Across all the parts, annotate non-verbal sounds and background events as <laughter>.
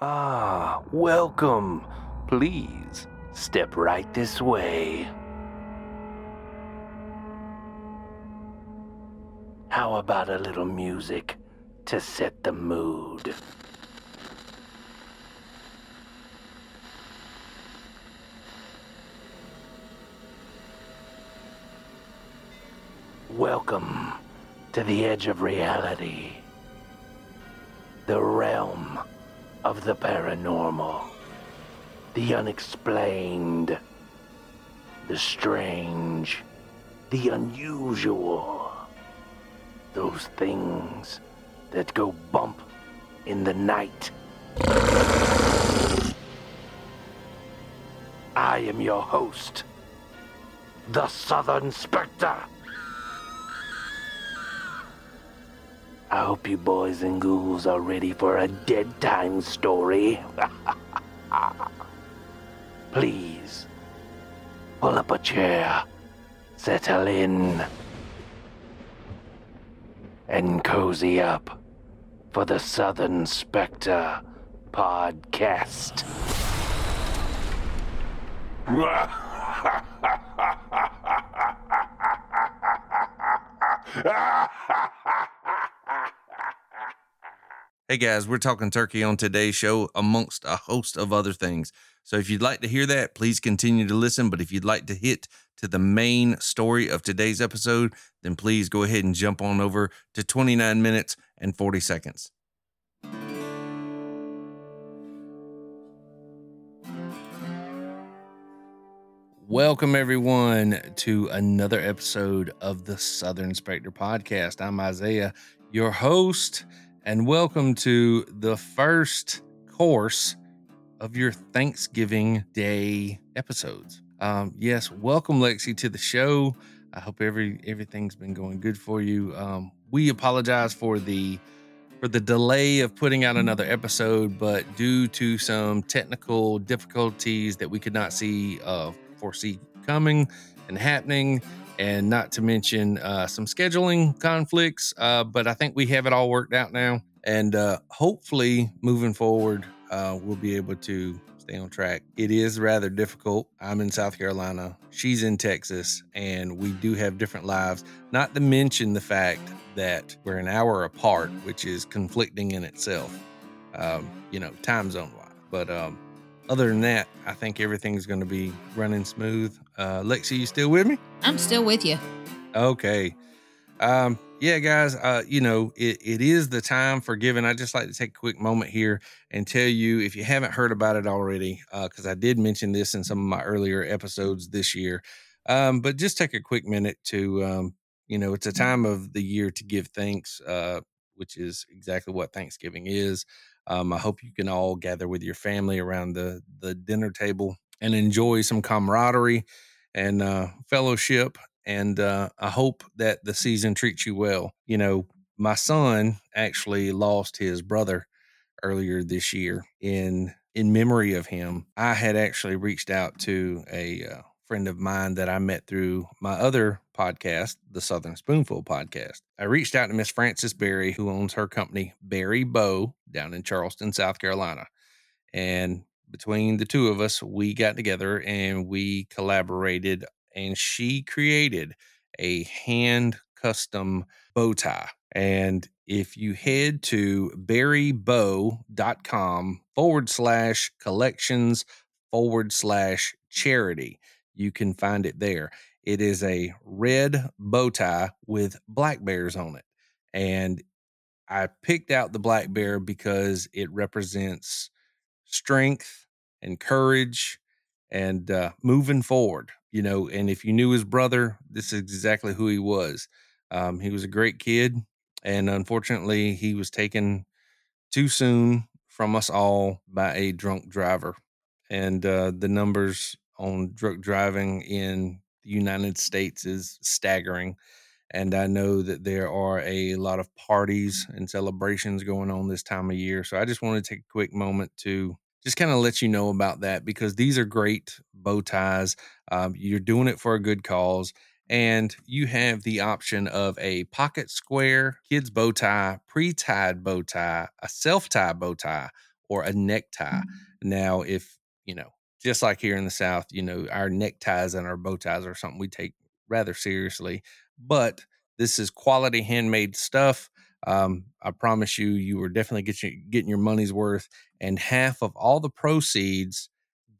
Ah, welcome. Please step right this way. How about a little music to set the mood? Welcome to the edge of reality, the realm of the paranormal, the unexplained, the strange, the unusual. Those things that go bump in the night. I am your host, the Southern Spectre. I hope you boys and ghouls are ready for a dead time story. <laughs> Please, pull up a chair, settle in, and cozy up for the Southern Spectre podcast. <laughs> Hey guys, we're talking turkey on today's show, amongst a host of other things. So if you'd like to hear that, please continue to listen. But if you'd like to hit to the main story of today's episode, then please go ahead and jump on over to 29 minutes and 40 seconds. Welcome, everyone, to another episode of the Southern Spectre Podcast. I'm Isaiah, your host and welcome to the first course of your Thanksgiving Day episodes. Um, yes, welcome Lexie to the show. I hope every everything's been going good for you. Um, we apologize for the for the delay of putting out another episode, but due to some technical difficulties that we could not see uh, foresee coming and happening, and not to mention uh, some scheduling conflicts. Uh, but I think we have it all worked out now. And uh, hopefully, moving forward, uh, we'll be able to stay on track. It is rather difficult. I'm in South Carolina, she's in Texas, and we do have different lives. Not to mention the fact that we're an hour apart, which is conflicting in itself, um, you know, time zone wise. But um, other than that, I think everything's going to be running smooth. Uh, Lexie, you still with me? I'm still with you. Okay. Um, yeah, guys, uh, you know, it, it is the time for giving. I just like to take a quick moment here and tell you if you haven't heard about it already, because uh, I did mention this in some of my earlier episodes this year. Um, but just take a quick minute to, um, you know, it's a time of the year to give thanks, uh, which is exactly what Thanksgiving is. Um, I hope you can all gather with your family around the the dinner table and enjoy some camaraderie and uh, fellowship. And uh, I hope that the season treats you well. You know, my son actually lost his brother earlier this year. In in memory of him, I had actually reached out to a uh, friend of mine that I met through my other podcast, the Southern Spoonful podcast. I reached out to Miss Frances Berry, who owns her company, Berry Beaux, down in Charleston, South Carolina. And between the two of us, we got together and we collaborated, and she created a hand custom bow tie. And if you head to berrybeaux.com forward slash collections forward slash charity, you can find it there. It is a red bow tie with black bears on it. And I picked out the black bear because it represents strength and courage and uh, moving forward, you know. And if you knew his brother, this is exactly who he was. Um, he was a great kid, and unfortunately, he was taken too soon from us all by a drunk driver. And uh, the numbers on drunk driving in the United States is staggering. And I know that there are a lot of parties and celebrations going on this time of year. So I just want to take a quick moment to just kind of let you know about that because these are great bow ties. Um, you're doing it for a good cause. And you have the option of a pocket square kids bow tie, pre tied bow tie, a self tie bow tie, or a necktie. Now, if you know, just like here in the South, you know, our neckties and our bow ties are something we take rather seriously, but this is quality handmade stuff. Um, I promise you, you are definitely getting getting your money's worth. And half of all the proceeds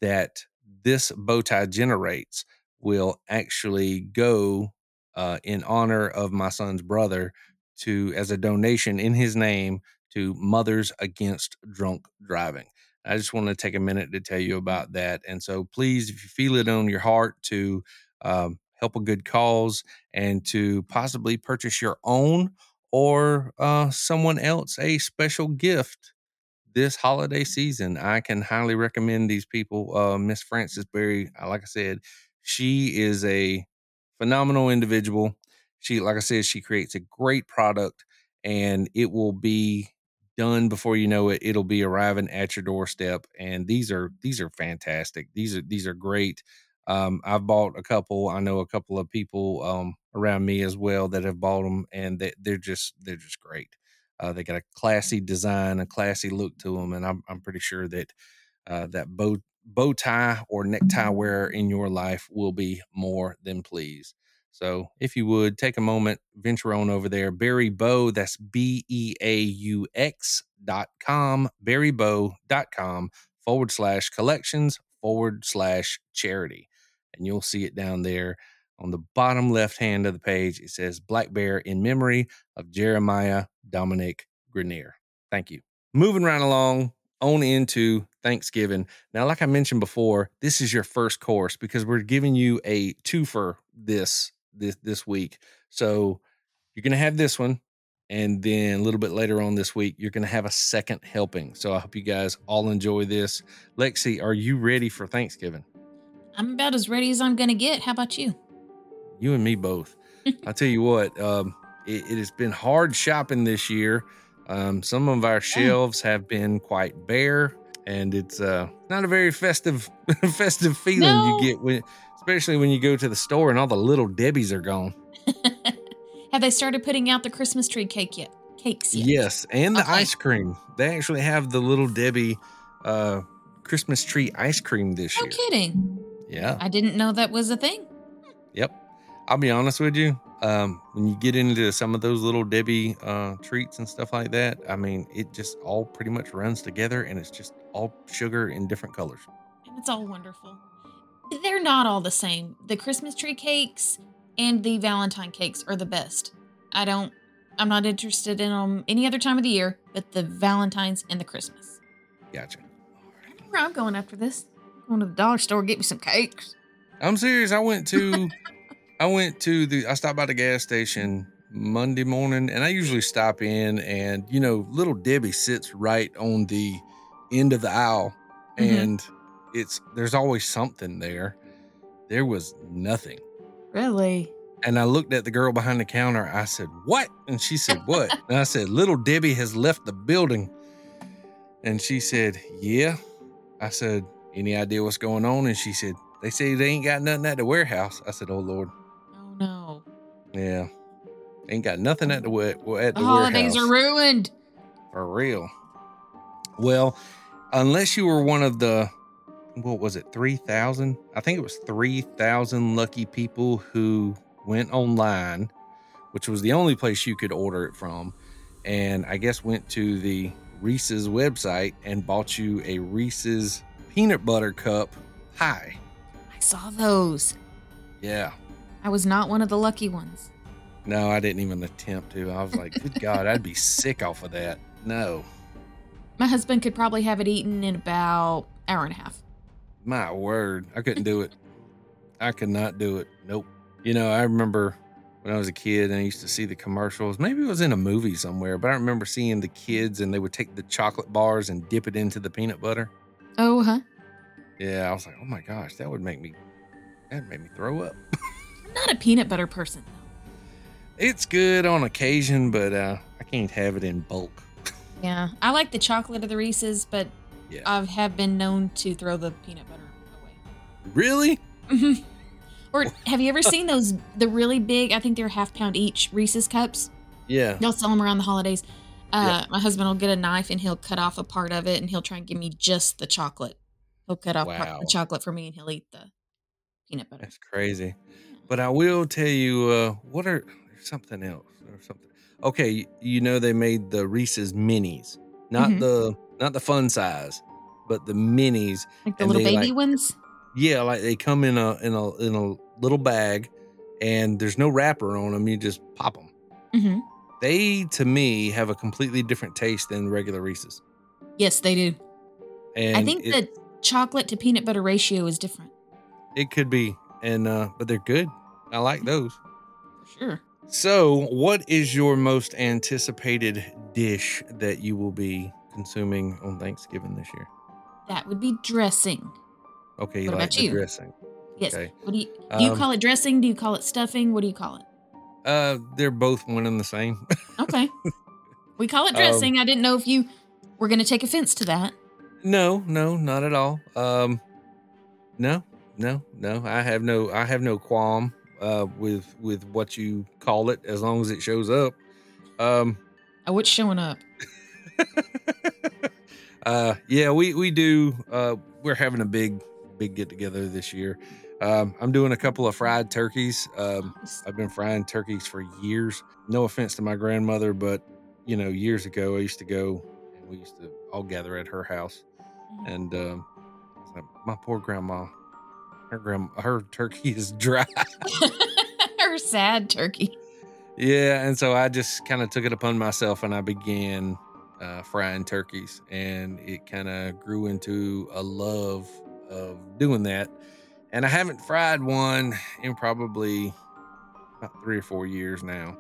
that this bow tie generates will actually go uh, in honor of my son's brother to as a donation in his name to Mothers Against Drunk Driving. I just want to take a minute to tell you about that. And so, please, if you feel it on your heart to um, help a good cause and to possibly purchase your own or uh, someone else a special gift this holiday season, I can highly recommend these people. Uh, Miss Frances Berry, uh, like I said, she is a phenomenal individual. She, like I said, she creates a great product and it will be done before you know it. It'll be arriving at your doorstep. And these are these are fantastic. These are these are great. Um, I've bought a couple. I know a couple of people um, around me as well that have bought them, and they, they're just they're just great. Uh, they got a classy design, a classy look to them, and I'm I'm pretty sure that uh, that bow bow tie or necktie wearer in your life will be more than pleased. So if you would take a moment, venture on over there, Berry Beaux, that's B E A U X dot com, dot com forward slash collections forward slash charity. And you'll see it down there on the bottom left hand of the page. It says Black Bear in memory of Jeremiah Dominic Grenier. Thank you. Moving right along on into Thanksgiving. Now, like I mentioned before, this is your first course because we're giving you a twofer this this this week. So you're gonna have this one, and then a little bit later on this week, you're gonna have a second helping. So I hope you guys all enjoy this. Lexie, are you ready for Thanksgiving? I'm about as ready as I'm gonna get. How about you? You and me both. I tell you what, um, it, it, has been hard shopping this year. Um, some of our shelves have been quite bare, and it's uh, not a very festive <laughs> festive feeling no. you get when, especially when you go to the store and all the little Debbie's are gone. <laughs> have they started putting out the Christmas tree cake yet? Cakes yet? Yes, and the okay. ice cream. They actually have the little Debbie uh, Christmas tree ice cream this no year. No kidding. Yeah. I didn't know that was a thing. Yep. I'll be honest with you. Um, when you get into some of those little Debbie uh, treats and stuff like that, I mean, it just all pretty much runs together and it's just all sugar in different colors. And it's all wonderful. They're not all the same. The Christmas tree cakes and the Valentine cakes are the best. I don't, I'm not interested in them any other time of the year but the Valentine's and the Christmas. Gotcha. Where I'm going after this. Going to the dollar store, get me some cakes. I'm serious. I went to <laughs> I went to the I stopped by the gas station Monday morning and I usually stop in and you know little Debbie sits right on the end of the aisle mm-hmm. and it's there's always something there. There was nothing. Really? And I looked at the girl behind the counter. I said, "What?" And she said, "What?" <laughs> and I said, "Little Debbie has left the building." And she said, "Yeah." I said, "Any idea what's going on?" And she said, "They say they ain't got nothing at the warehouse." I said, "Oh Lord." Oh, no. Yeah. Ain't got nothing at the at the, the holidays are ruined. For real. Well, unless you were one of the what was it, 3,000? I think it was 3,000 lucky people who went online, which was the only place you could order it from. And I guess went to the Reese's website and bought you a Reese's peanut butter cup pie. I saw those. Yeah. I was not one of the lucky ones. No, I didn't even attempt to. I was like, good <laughs> God, I'd be sick off of that. No. My husband could probably have it eaten in about hour and a half. My word, I couldn't do it. I could not do it. Nope. You know, I remember when I was a kid and I used to see the commercials. Maybe it was in a movie somewhere, but I remember seeing the kids and they would take the chocolate bars and dip it into the peanut butter. Oh, huh? Yeah, I was like, oh my gosh, that would make me that made me throw up. <laughs> I'm not a peanut butter person though. It's good on occasion, but uh, I can't have it in bulk. <laughs> Yeah, I like the chocolate of the Reese's, but yeah. I have been known to throw the peanut butter away. Really? Mm-hmm. Or have you ever seen those the really big? I think they're half pound each Reese's cups. Yeah. They'll sell them around the holidays. Uh, My husband will get a knife and he'll cut off a part of it and he'll try and give me just the chocolate. He'll cut off part of Wow. the chocolate for me and he'll eat the peanut butter. That's crazy. But I will tell you, uh, what are something else or something. Okay, you, know they made the Reese's minis, not Mhm. the not the fun size, but the minis. Like the little they, baby like- ones. Yeah, like they come in a in a in a little bag, and there's no wrapper on them. You just pop them. hmm They to me have a completely different taste than regular Reese's. Yes, they do. And I think it, the chocolate to peanut butter ratio is different. it could be, and uh, but they're good. I like those. Sure. So, what is your most anticipated dish that you will be consuming on Thanksgiving this year? That would be dressing. Okay, you What like about you? dressing. Yes. Okay. What do you do? You Um, call it dressing? Do you call it stuffing? What do you call it? Uh, they're both one and the same. <laughs> Okay. we call it Um, dressing. I didn't know if you were going to take offense to that. no, no, not at all. Um, no, no, no. I have no, I have no qualm uh with with what you call it as long as it shows up. Um, Oh, what's showing up? <laughs> uh yeah we we do uh we're having a big big get together this year um i'm doing a couple of fried turkeys. Um i've been frying turkeys for years. No offense to my grandmother but you know years ago i used to go and we used to all gather at her house. And um my poor grandma. Her grandma her turkey is <laughs> dry. <laughs> Her sad turkey. Yeah, and so I just kind of took it upon myself and I began uh, frying turkeys, and it kind of grew into a love of doing that. And I haven't fried one in probably about three or four years now.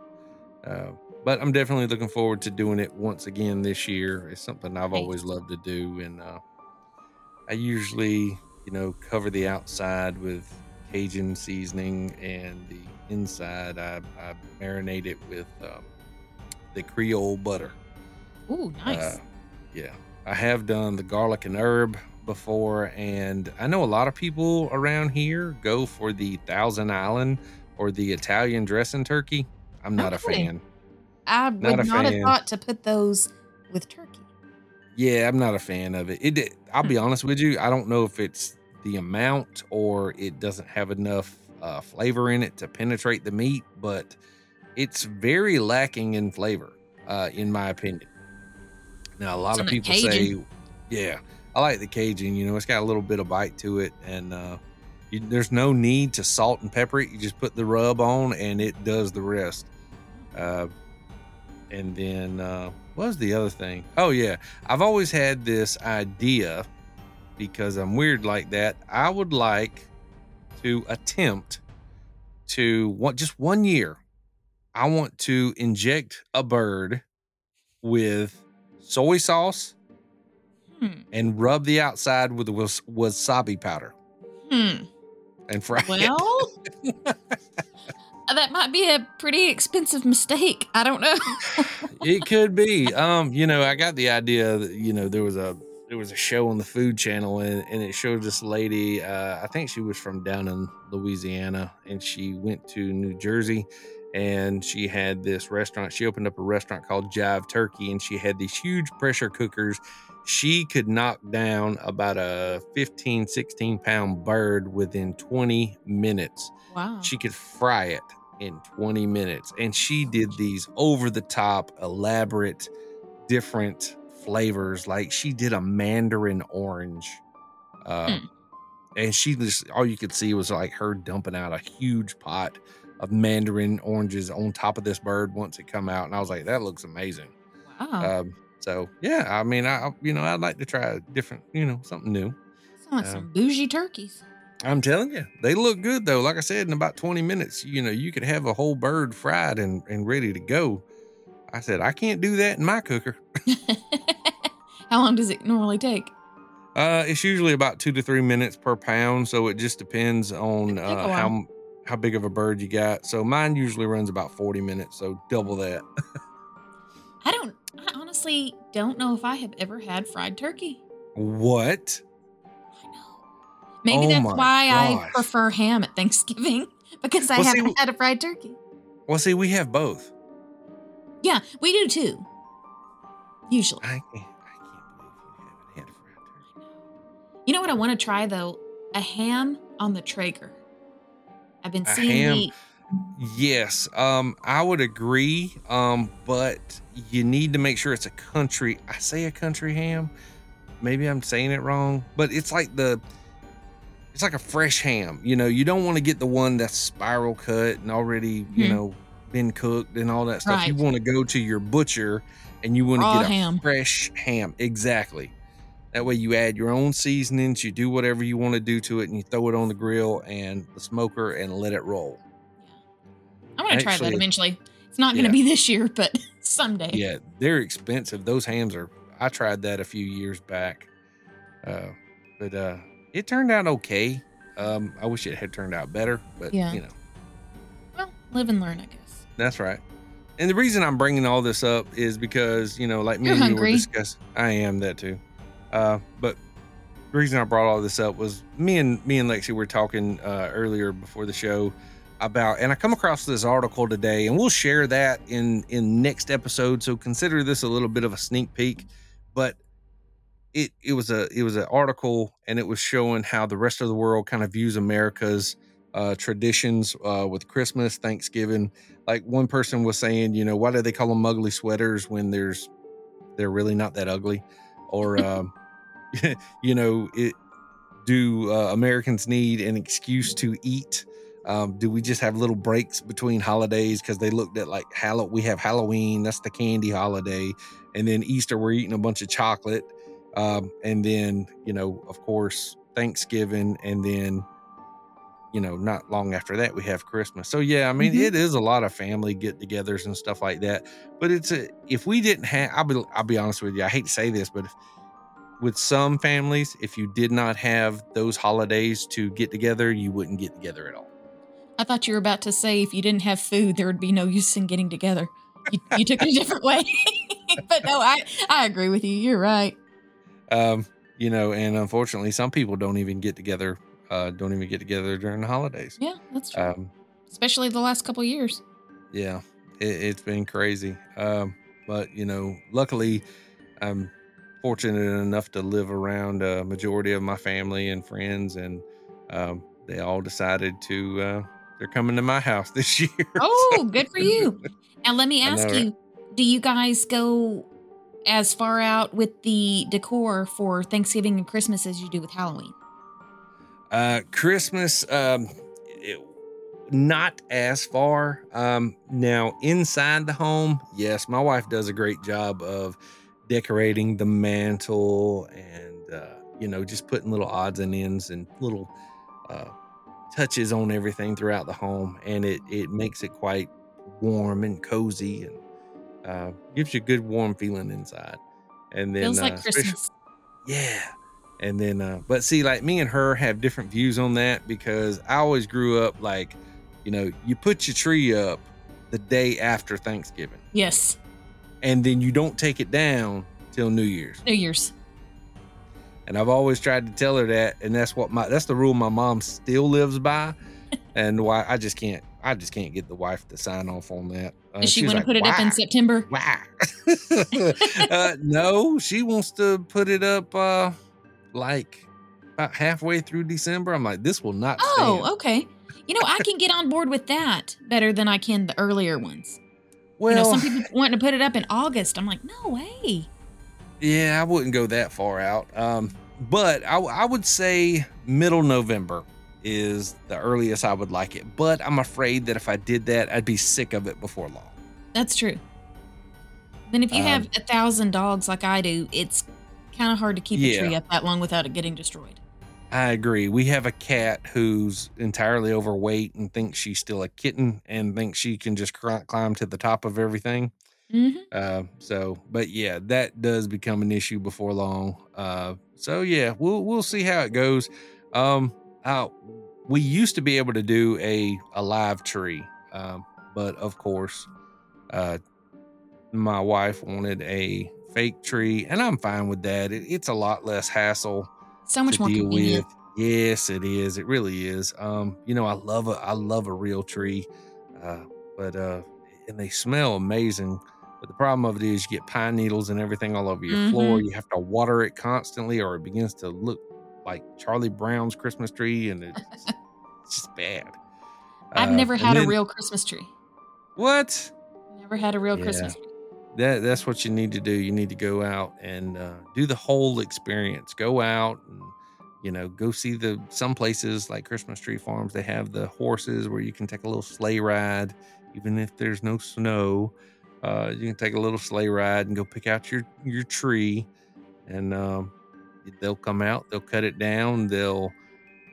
Uh, but I'm definitely looking forward to doing it once again this year. It's something I've always loved to do, and uh, I usually, you know, cover the outside with Cajun seasoning, and the inside I, I marinate it with um, the Creole butter. Ooh, nice. Uh, yeah, I have done the garlic and herb before, and I know a lot of people around here go for the Thousand Island or the Italian dressing turkey. I'm not a fan. I would not not, have thought to put those with turkey. Yeah, I'm not a fan of it. It. I'll be honest with you. I don't know if it's the amount or it doesn't have enough uh, flavor in it to penetrate the meat, but it's very lacking in flavor, uh, in my opinion. Now, a lot of people say, yeah, I like the Cajun. You know, it's got a little bit of bite to it, and uh, you, there's no need to salt and pepper it. You just put the rub on, and it does the rest. Uh, and then uh, what was the other thing? Oh yeah, I've always had this idea because I'm weird like that. I would like to attempt to want just one year. I want to inject a bird with soy sauce Hmm. and rub the outside with was- wasabi powder Hmm. and fry it. Well, <laughs> that might be a pretty expensive mistake. I don't know. <laughs> it could be. Um, you know, I got the idea that you know there was a there was a show on the Food Channel and, and it showed this lady. Uh, I think she was from down in Louisiana and she went to New Jersey and she had this restaurant. She opened up a restaurant called Jive Turkey and she had these huge pressure cookers. She could knock down about a 15, 16 pound bird within 20 minutes wow. she could fry it in 20 minutes and she did these over the top elaborate different flavors like she did a mandarin orange uh, Hmm. and she just all you could see was like her dumping out a huge pot of mandarin oranges on top of this bird once it come out and i was like that looks amazing wow. um, so yeah i mean i you know i'd like to try a different you know something new Sound like um, some bougie turkeys. I'm telling you, they look good though. Like I said, in about 20 minutes, you know, you could have a whole bird fried and, and ready to go. I said, I can't do that in my cooker. <laughs> How long does it normally take? Uh, it's usually about two to three minutes per pound, so it just depends on It'd take a uh, how how big of a bird you got. So mine usually runs about 40 minutes, so double that. <laughs> I don't. I honestly don't know if I have ever had fried turkey. What? I know. Maybe Oh that's why I prefer ham at Thanksgiving <laughs> because I Well, haven't had a fried turkey. Well, see, we have both. Yeah, we do too. Usually. I can't, I can't believe you haven't had a fried turkey. You know what I want to try though? A ham on the Traeger. I've been seeing ham? the Yes, um, I would agree. Um, but you need to make sure it's a country. I say a country ham. Maybe I'm saying it wrong, but it's like the it's like a fresh ham. You know, you don't want to get the one that's spiral cut and already, you Mhm. know, been cooked and all that stuff. You want to go to your butcher and you want to get a ham. fresh ham. Exactly. That way you add your own seasonings, you do whatever you want to do to it, and you throw it on the grill and the smoker and let it roll. I'm gonna try that eventually. It's not gonna Yeah. be this year, but <laughs> someday. Yeah, they're expensive. Those hams are. I tried that a few years back, uh, but uh, it turned out okay. Um, I wish it had turned out better, but Yeah. you know Well, live and learn, I guess. that's right. And the reason I'm bringing all this up is because you know, like me You're and you were discussing. I am that too. Uh, but the reason I brought all this up was me and me and Lexie were talking uh, earlier before the show about, and I come across this article today, and we'll share that in in next episode. So consider this a little bit of a sneak peek, but it it was a it was an article, and it was showing how the rest of the world kind of views America's uh, traditions uh, with Christmas, Thanksgiving. Like one person was saying, you know, why do they call them ugly sweaters when there's they're really not that ugly, or <laughs> um, <laughs> you know, it do uh, Americans need an excuse to eat? Um, do we just have little breaks between holidays because they looked at like Hall- we have Halloween, that's the candy holiday, and then Easter we're eating a bunch of chocolate, um, and then you know, of course, Thanksgiving, and then you know, not long after that we have Christmas. So yeah, I mean, Mhm. it is a lot of family get-togethers and stuff like that. But it's a if we didn't have, I'll be I'll be honest with you, I hate to say this, but if, with some families, if you did not have those holidays to get together, you wouldn't get together at all. I thought you were about to say if you didn't have food, there would be no use in getting together. You, you took it a different way. <laughs> but no, I, I agree with you. You're right. Um, you know, and unfortunately, some people don't even get together. Uh, don't even get together during the holidays. Yeah, that's true. Um, Especially the last couple years. yeah, it, it's been crazy. Um, but you know, luckily, I'm fortunate enough to live around a majority of my family and friends, and um, they all decided to. Uh, they're coming to my house this <laughs> year. Oh, good for you. Now, let me I know, ask right? you do you guys go as far out with the decor for Thanksgiving and Christmas as you do with Halloween? Uh, Christmas, um, it- not as far. Um, now inside the home, yes, my wife does a great job of decorating the mantle and uh, you know just putting little odds and ends and little uh, touches on everything throughout the home, and it it makes it quite warm and cozy and uh, gives you a good warm feeling inside. And then Feels uh, like Christmas. yeah. And then, uh, but see, like me and her have different views on that because I always grew up like, you know, you put your tree up the day after Thanksgiving Yes, and then you don't take it down till New Year's. New Year's. And I've always tried to tell her that. And that's what my, that's the rule my mom still lives by. <laughs> and why I just can't, I just can't get the wife to sign off on that. Uh, Does she want to like, put it up in September? Why? <laughs> uh, no, she wants to put it up uh like about halfway through December. I'm like, this will not stand. Oh, okay. You know, I can get on board with that better than I can the earlier ones. well, you know, some people wanting to put it up in August. I'm like, no way. Yeah, I wouldn't go that far out. Um, but I, I would say middle November is the earliest I would like it. But I'm afraid that if I did that, I'd be sick of it before long. That's true. Then if you have Um, a thousand dogs like I do, it's kind of hard to keep a tree up that long without it getting destroyed. I agree. We have a cat who's entirely overweight and thinks she's still a kitten and thinks she can just climb to the top of everything. Hmm Uh, so, but yeah, that does become an issue before long. Uh, so yeah, we'll we'll see how it goes. Um, uh, we used to be able to do a a live tree, um, but of course, uh, my wife wanted a fake tree, and I'm fine with that. It, it's a lot less hassle So much to more deal convenient. with. Yes, it is. It really is. Um, you know, I love a I love a real tree, uh, but uh, and they smell amazing. But the problem of it is you get pine needles and everything all over your Mm-hmm. floor. You have to water it constantly, or it begins to look like Charlie Brown's Christmas tree, and it's, it's just bad. I've Uh, never had a real Christmas tree. what? Never had a real Yeah. Christmas tree. that that's what you need to do. You need to go out and uh, do the whole experience. Go out and you know go see the some places like Christmas tree farms. They have the horses where you can take a little sleigh ride, even if there's no snow. Uh, you can take a little sleigh ride and go pick out your your tree, and um, they'll come out. They'll cut it down. They'll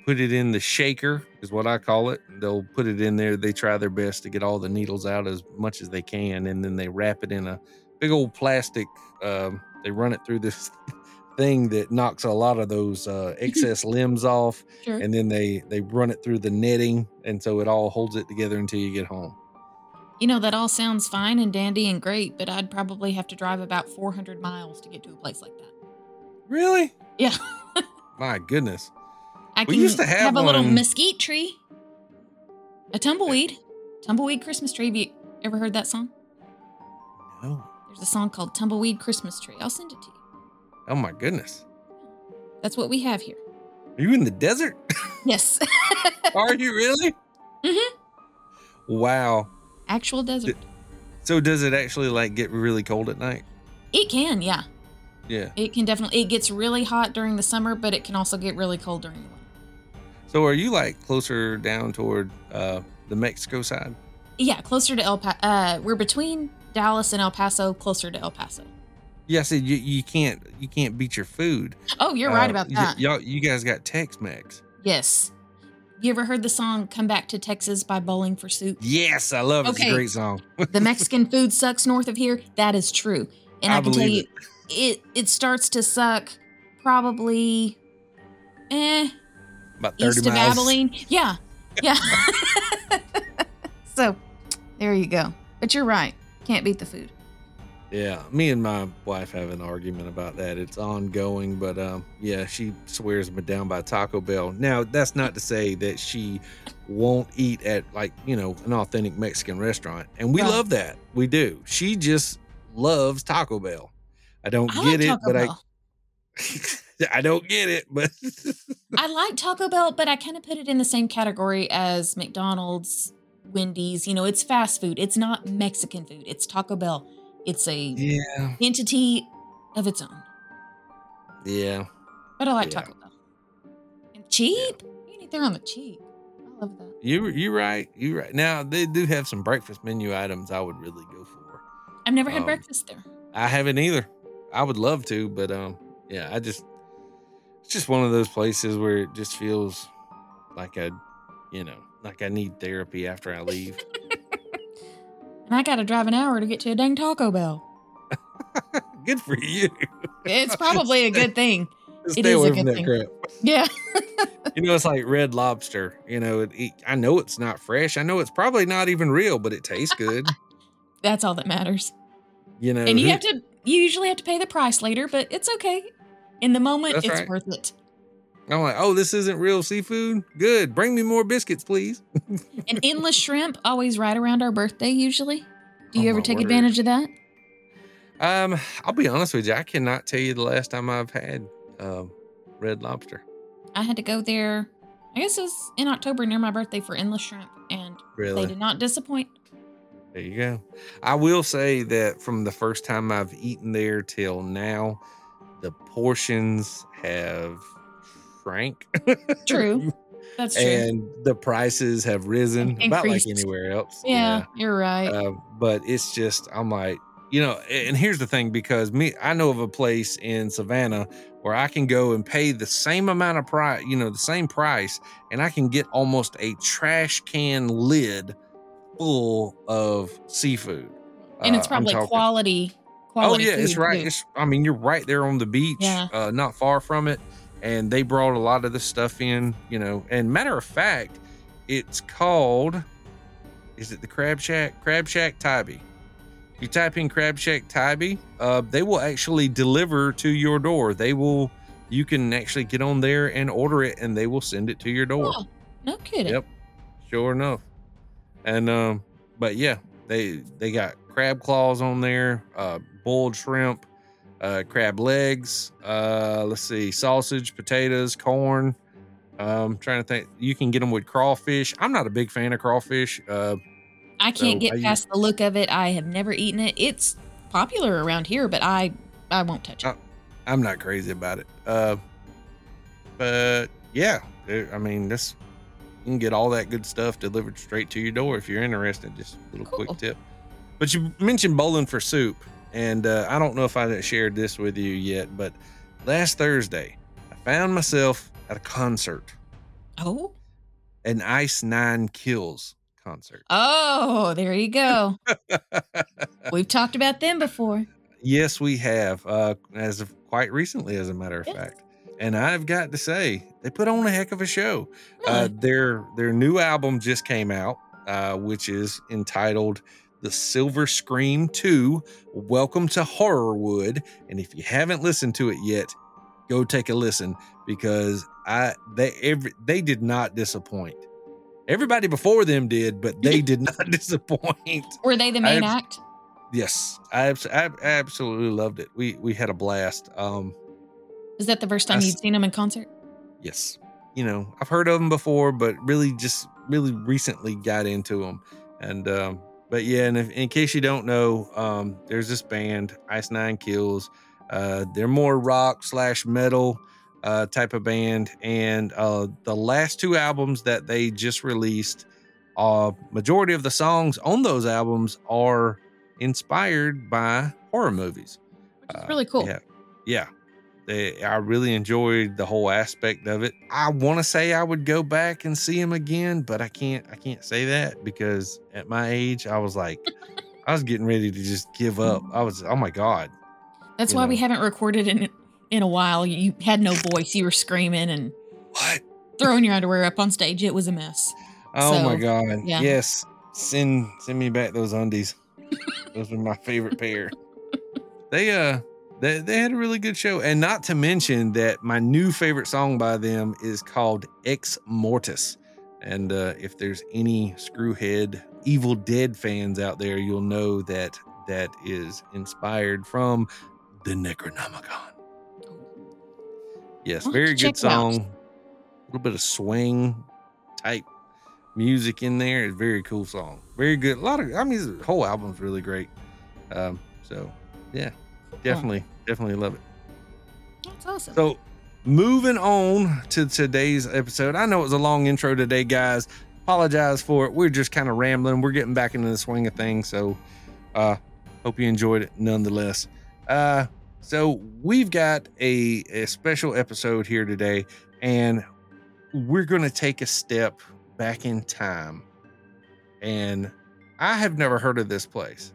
put it in the shaker is what I call it. They'll put it in there. They try their best to get all the needles out as much as they can, and then they wrap it in a big old plastic. Um, they run it through this <laughs> thing that knocks a lot of those uh, <laughs> excess limbs off, Sure. and then they they run it through the netting, and so it all holds it together until you get home. You know, that all sounds fine and dandy and great, but I'd probably have to drive about 400 miles to get to a place like that. Really? Yeah. <laughs> My goodness. I We used to have have a little mesquite tree, a tumbleweed, tumbleweed Christmas tree. Have you ever heard that song? No. There's a song called Tumbleweed Christmas Tree. I'll send it to you. Oh my goodness. That's what we have here. Are you in the desert? <laughs> Yes. <laughs> Are you really? Mhm. Wow. Actual desert. So does it actually like get really cold at night? It can, yeah. Yeah. It can definitely. It gets really hot during the summer, but it can also get really cold during the winter. So are you like closer down toward uh the Mexico side? Yeah, closer to El Paso. Uh, we're between Dallas and El Paso, closer to El Paso. Yeah, I said you, you can't you can't beat your food. Oh, you're right Uh, about y- that. y'all, you guys got Tex Mex. Yes. You ever heard the song "Come Back to Texas" by Bowling for Soup? Yes, I love it. It's a great song. <laughs> the Mexican <laughs> food sucks north of here. That is true, and I, I can tell you, believe it it starts to suck probably, eh, About thirty east of. Abilene. Yeah, yeah. <laughs> so, there you go. But you're right. Can't beat the food. Yeah, me and my wife have an argument about that. It's ongoing, but um, yeah, she swears me down by Taco Bell. Now, that's not to say that she won't eat at like you know an authentic Mexican restaurant, and we Right. love that. We do. She just loves Taco Bell. I don't I get like it, but Bell. I <laughs> I don't get it, but I like Taco Bell, but I kind of put it in the same category as McDonald's, Wendy's. You know, it's fast food. It's not Mexican food. It's Taco Bell. It's a yeah, entity of its own. yeah. But I like Yeah. Taco Bell. And cheap. You can eat there on the cheap. I love that. You you right. You right. Now they do have some breakfast menu items I would really go for. I've never had Um, breakfast there. I haven't either. I would love to, but um, yeah, I just it's just one of those places where it just feels like I, you know, like I need therapy after I leave. <laughs> And I got to drive an hour to get to a dang Taco Bell. <laughs> Good for you. It's <laughs> probably a good thing. Stay is a away good from that thing. crap. Yeah. <laughs> You know, it's like red lobster. You know, it, it- I know it's not fresh. I know it's probably not even real, but it tastes good. That's all that matters. You know, And you have to, you usually have to pay the price later, but it's okay. In the moment, That's it's right. worth it. I'm like, oh, this isn't real seafood. Good. Bring me more biscuits, please. <laughs> And endless shrimp, always right around our birthday, usually. Do you Oh, ever take word. advantage of that? Um, I'll be honest with you. I cannot tell you the last time I've had um, red lobster. I had to go there, I guess it was in October near my birthday for endless shrimp, and they did not disappoint. There you go. I will say that from the first time I've eaten there till now, the portions have shrank. True. <laughs> That's true. and the prices have risen about like anywhere else. yeah, you're right. Uh, but it's just I'm like, you know, and here's the thing because me, I know of a place in Savannah where I can go and pay the same amount of price, you know, the same price, and I can get almost a trash can lid full of seafood. and it's Uh, probably talking- quality. Oh Quality yeah, it's right. It's I mean, you're right there on the beach, Yeah. uh, not far from it, and they brought a lot of this stuff in, you know. And matter of fact, it's called. Is it the Crab Shack? Crab Shack Tybee. You type in Crab Shack Tybee, uh, they will actually deliver to your door. They will. You can actually get on there and order it, and they will send it to your door. Oh, no kidding. Yep. Sure enough. And um, but yeah, they they got crab claws on there, uh, boiled shrimp, uh, crab legs. Uh, let's see, sausage, potatoes, corn. Um, trying to think, you can get them with crawfish. I'm not a big fan of crawfish. Uh, I can't So, get you- past the look of it. I have never eaten it. It's popular around here, but I I won't touch it. Uh, I'm not crazy about it. Uh, but yeah, there- I mean, this you can get all that good stuff delivered straight to your door if you're interested. Just a little Cool. quick tip. But you mentioned bowling for soup, and uh, I don't know if I shared this with you yet, but last Thursday I found myself at a concert, Oh, an Ice Nine Kills concert. oh, there you go. <laughs> We've talked about them before. Yes, we have, uh, as of quite recently, as a matter of Yes. fact. And I've got to say, they put on a heck of a show. Uh, their their new album just came out, uh, which is entitled "The Silver Scream 2: Welcome to Horrorwood." And if you haven't listened to it yet, go take a listen because I they every they did not disappoint. Everybody before them did, but they did not <laughs> disappoint. Were they the main I've- act? Yes, I, I absolutely loved it. We we had a blast. Um, Is that the first time I you'd seen them in concert? yes, you know I've heard of them before, but really just really recently got into them. And um, but yeah, and if, in case you don't know, um, there's this band Ice Nine Kills. Uh, they're more rock slash metal uh, type of band, and uh, the last two albums that they just released, uh, majority of the songs on those albums are inspired by horror movies. Which is Uh, really cool. Yeah, yeah. They, I really enjoyed the whole aspect of it. I want to say I would go back and see him again, but I can't. I can't say that because at my age, I was like, I was getting ready to just give up. I was, oh my god. That's you why we haven't recorded in in a while. You had no voice. You were screaming and What? throwing your underwear up on stage. It was a mess. Oh my god. yeah. Yes. Send send me back those undies. those were my favorite pair. They uh they, they had a really good show. And not to mention that my new favorite song by them is called Ex Mortis. And uh, if there's any screwhead Evil Dead fans out there, you'll know that that is inspired from the Necronomicon. Yes, very good song. A little bit of swing type music in there. It's very cool song. Very good. A lot of I mean the whole album's really great. Um, so yeah, definitely, definitely love it. That's awesome. So moving on to today's episode. I know it was a long intro today, guys. Apologize for it. We're just kind of rambling. We're getting back into the swing of things. So uh hope you enjoyed it nonetheless. Uh so we've got a, a special episode here today, and we're gonna take a step back in time. And I have never heard of this place.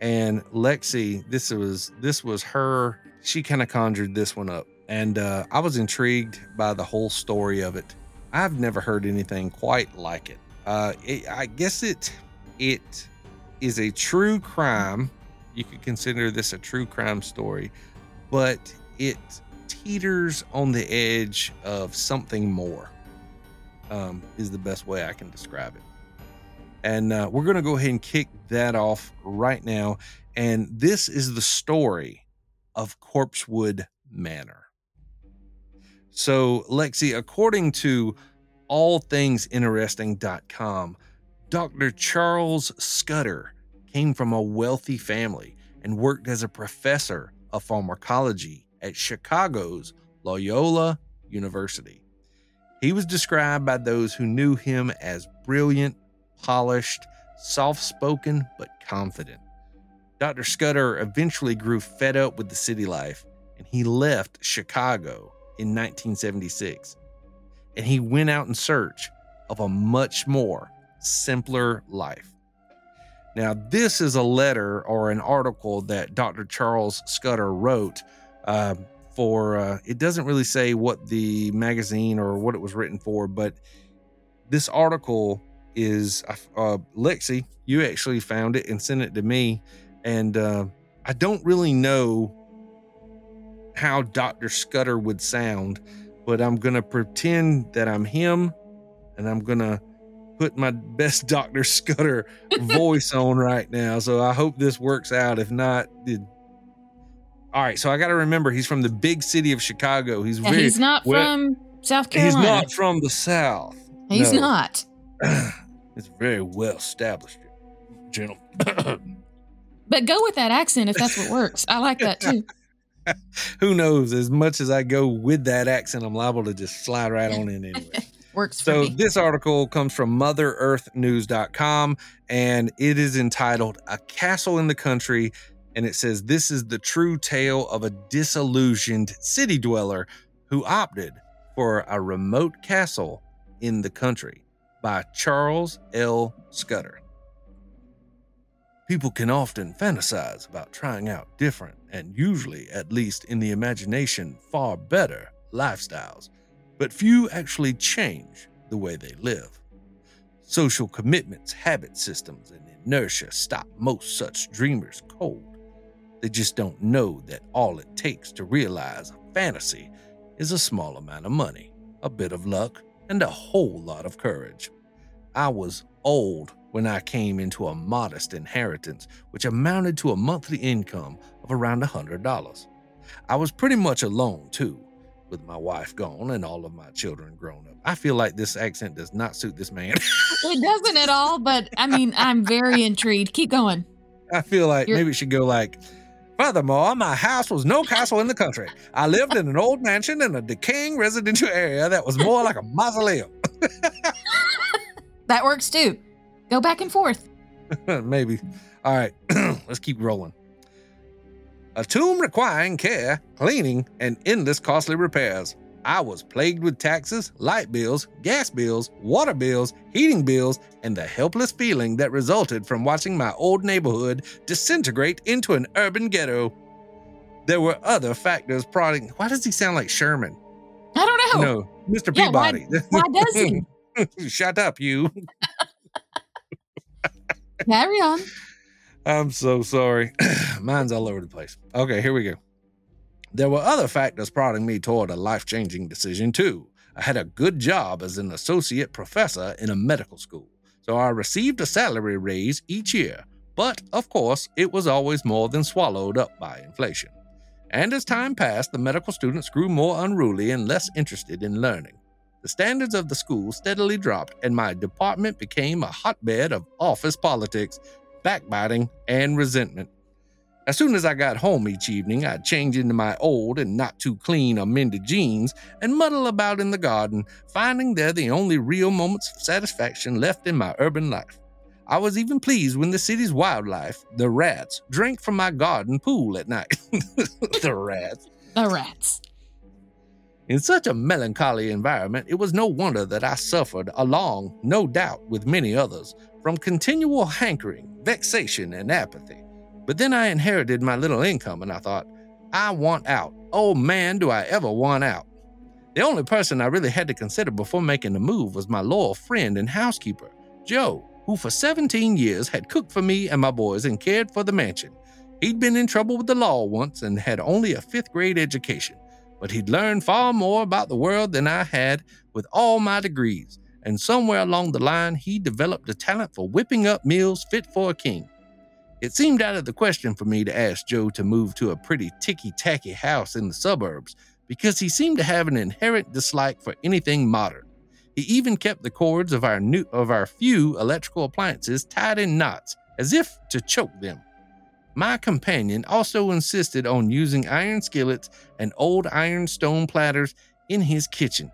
And Lexie, this was this was her. She kind of conjured this one up, and uh, I was intrigued by the whole story of it. I've never heard anything quite like it. Uh, it I guess it it is a true crime. You could consider this a true crime story, but it teeters on the edge of something more. Um, is the best way I can describe it. And uh, we're going to go ahead and kick that off right now. And this is the story of Corpsewood Manor. So, Lexie, according to allthingsinteresting.com, Dr. Charles Scudder came from a wealthy family and worked as a professor of pharmacology at Chicago's Loyola University. He was described by those who knew him as brilliant, polished, soft spoken, but confident. Dr. Scudder eventually grew fed up with the city life and he left Chicago in 1976. And he went out in search of a much more simpler life. Now, this is a letter or an article that Dr. Charles Scudder wrote uh, for, uh, it doesn't really say what the magazine or what it was written for, but this article is uh, Lexie, you actually found it and sent it to me. And uh, I don't really know how Dr. Scudder would sound, but I'm to pretend that I'm him and I'm to put my best <laughs> Dr. Scudder voice on right now. So I hope this works out. If not, it, all right. So I got to remember he's from the big city of Chicago. He's Yeah, very, he's not well, from South Carolina. he's not from the South. He's No. not. <clears throat> it's very well established, gentlemen. <clears throat> But go with that accent if that's what works. I like that too. <laughs> Who knows? As much as I go with that accent, I'm liable to just slide right on in anyway. <laughs> Works for So this article comes from motherearthnews.com and it is entitled A Castle in the Country and it says this is the true tale of a disillusioned city dweller who opted for a remote castle in the country by Charles L. Scudder. People can often fantasize about trying out different and usually, at least in the imagination, far better lifestyles but few actually change the way they live. Social commitments, habit systems, and inertia stop most such dreamers cold. They just don't know that all it takes to realize a fantasy is a small amount of money, a bit of luck, and a whole lot of courage. I was old when I came into a modest inheritance, which amounted to a monthly income of around $100. I was pretty much alone, too with my wife gone and all of my children grown up. I feel like this accent does not suit this man. <laughs> It doesn't at all, but I mean, I'm very intrigued. Keep going. I feel like You're- maybe it should go like, Furthermore, my house was no castle in the country. I lived in an old mansion in a decaying residential area that was more like a mausoleum. <laughs> That works too. Go back and forth. <laughs> maybe. All right, <clears throat> let's keep rolling. A tomb requiring care, cleaning, and endless costly repairs. I was plagued with taxes, light bills, gas bills, water bills, heating bills, and the helpless feeling that resulted from watching my old neighborhood disintegrate into an urban ghetto. There were other factors prodding. Why does he sound like Sherman? I don't know. No, Mr. Yeah, why- Peabody. <laughs> Why does he? <laughs> Shut up, you. Carry on. <laughs> I'm so sorry. <clears throat> Mine's all over the place. Okay, here we go. There were other factors prodding me toward a life changing decision, too. I had a good job as an associate professor in a medical school, so I received a salary raise each year, but of course, it was always more than swallowed up by inflation. And as time passed, the medical students grew more unruly and less interested in learning. The standards of the school steadily dropped, and my department became a hotbed of office politics backbiting, and resentment. As soon as I got home each evening, I'd change into my old and not too clean or mended jeans and muddle about in the garden, finding there the only real moments of satisfaction left in my urban life. I was even pleased when the city's wildlife, the rats, drank from my garden pool at night. <laughs> the rats. The rats. In such a melancholy environment, it was no wonder that I suffered, along, no doubt, with many others, from continual hankering, vexation, and apathy. But then I inherited my little income and I thought, I want out. Oh man, do I ever want out. The only person I really had to consider before making the move was my loyal friend and housekeeper, Joe, who for 17 years had cooked for me and my boys and cared for the mansion. He'd been in trouble with the law once and had only a fifth grade education, but he'd learned far more about the world than I had with all my degrees and somewhere along the line, he developed a talent for whipping up meals fit for a king. It seemed out of the question for me to ask Joe to move to a pretty ticky tacky house in the suburbs because he seemed to have an inherent dislike for anything modern. He even kept the cords of our new of our few electrical appliances tied in knots, as if to choke them. My companion also insisted on using iron skillets and old iron stone platters in his kitchen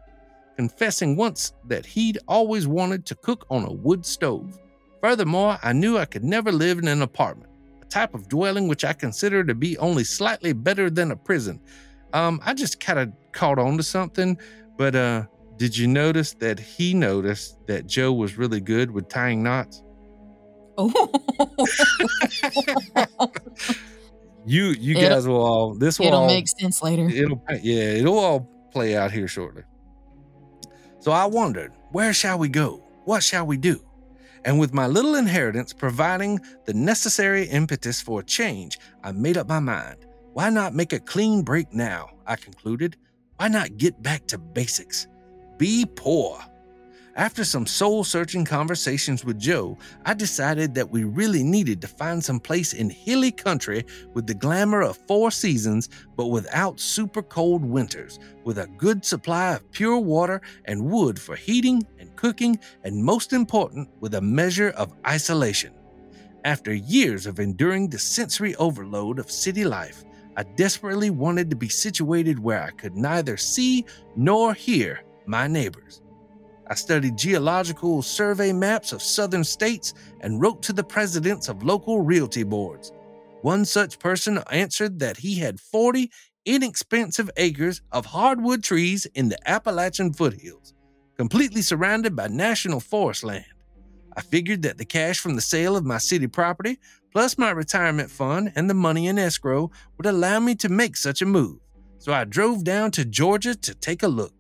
confessing once that he'd always wanted to cook on a wood stove. Furthermore, I knew I could never live in an apartment, a type of dwelling which I consider to be only slightly better than a prison. Um, I just kind of caught on to something, but uh, did you notice that he noticed that Joe was really good with tying knots? Oh. <laughs> You, you It'll- guys will all. This will It'll all make sense later. It'll yeah, it'll all play out here shortly. So I wondered, where shall we go? What shall we do? And with my little inheritance providing the necessary impetus for change, I made up my mind. Why not make a clean break now? I concluded. Why not get back to basics? Be poor. After some soul searching conversations with Joe, I decided that we really needed to find some place in hilly country with the glamour of four seasons, but without super cold winters, with a good supply of pure water and wood for heating and cooking, and most important, with a measure of isolation. After years of enduring the sensory overload of city life, I desperately wanted to be situated where I could neither see nor hear my neighbors. I studied geological survey maps of southern states and wrote to the presidents of local realty boards. One such person answered that he had 40 inexpensive acres of hardwood trees in the Appalachian foothills, completely surrounded by national forest land. I figured that the cash from the sale of my city property, plus my retirement fund and the money in escrow, would allow me to make such a move. So I drove down to Georgia to take a look.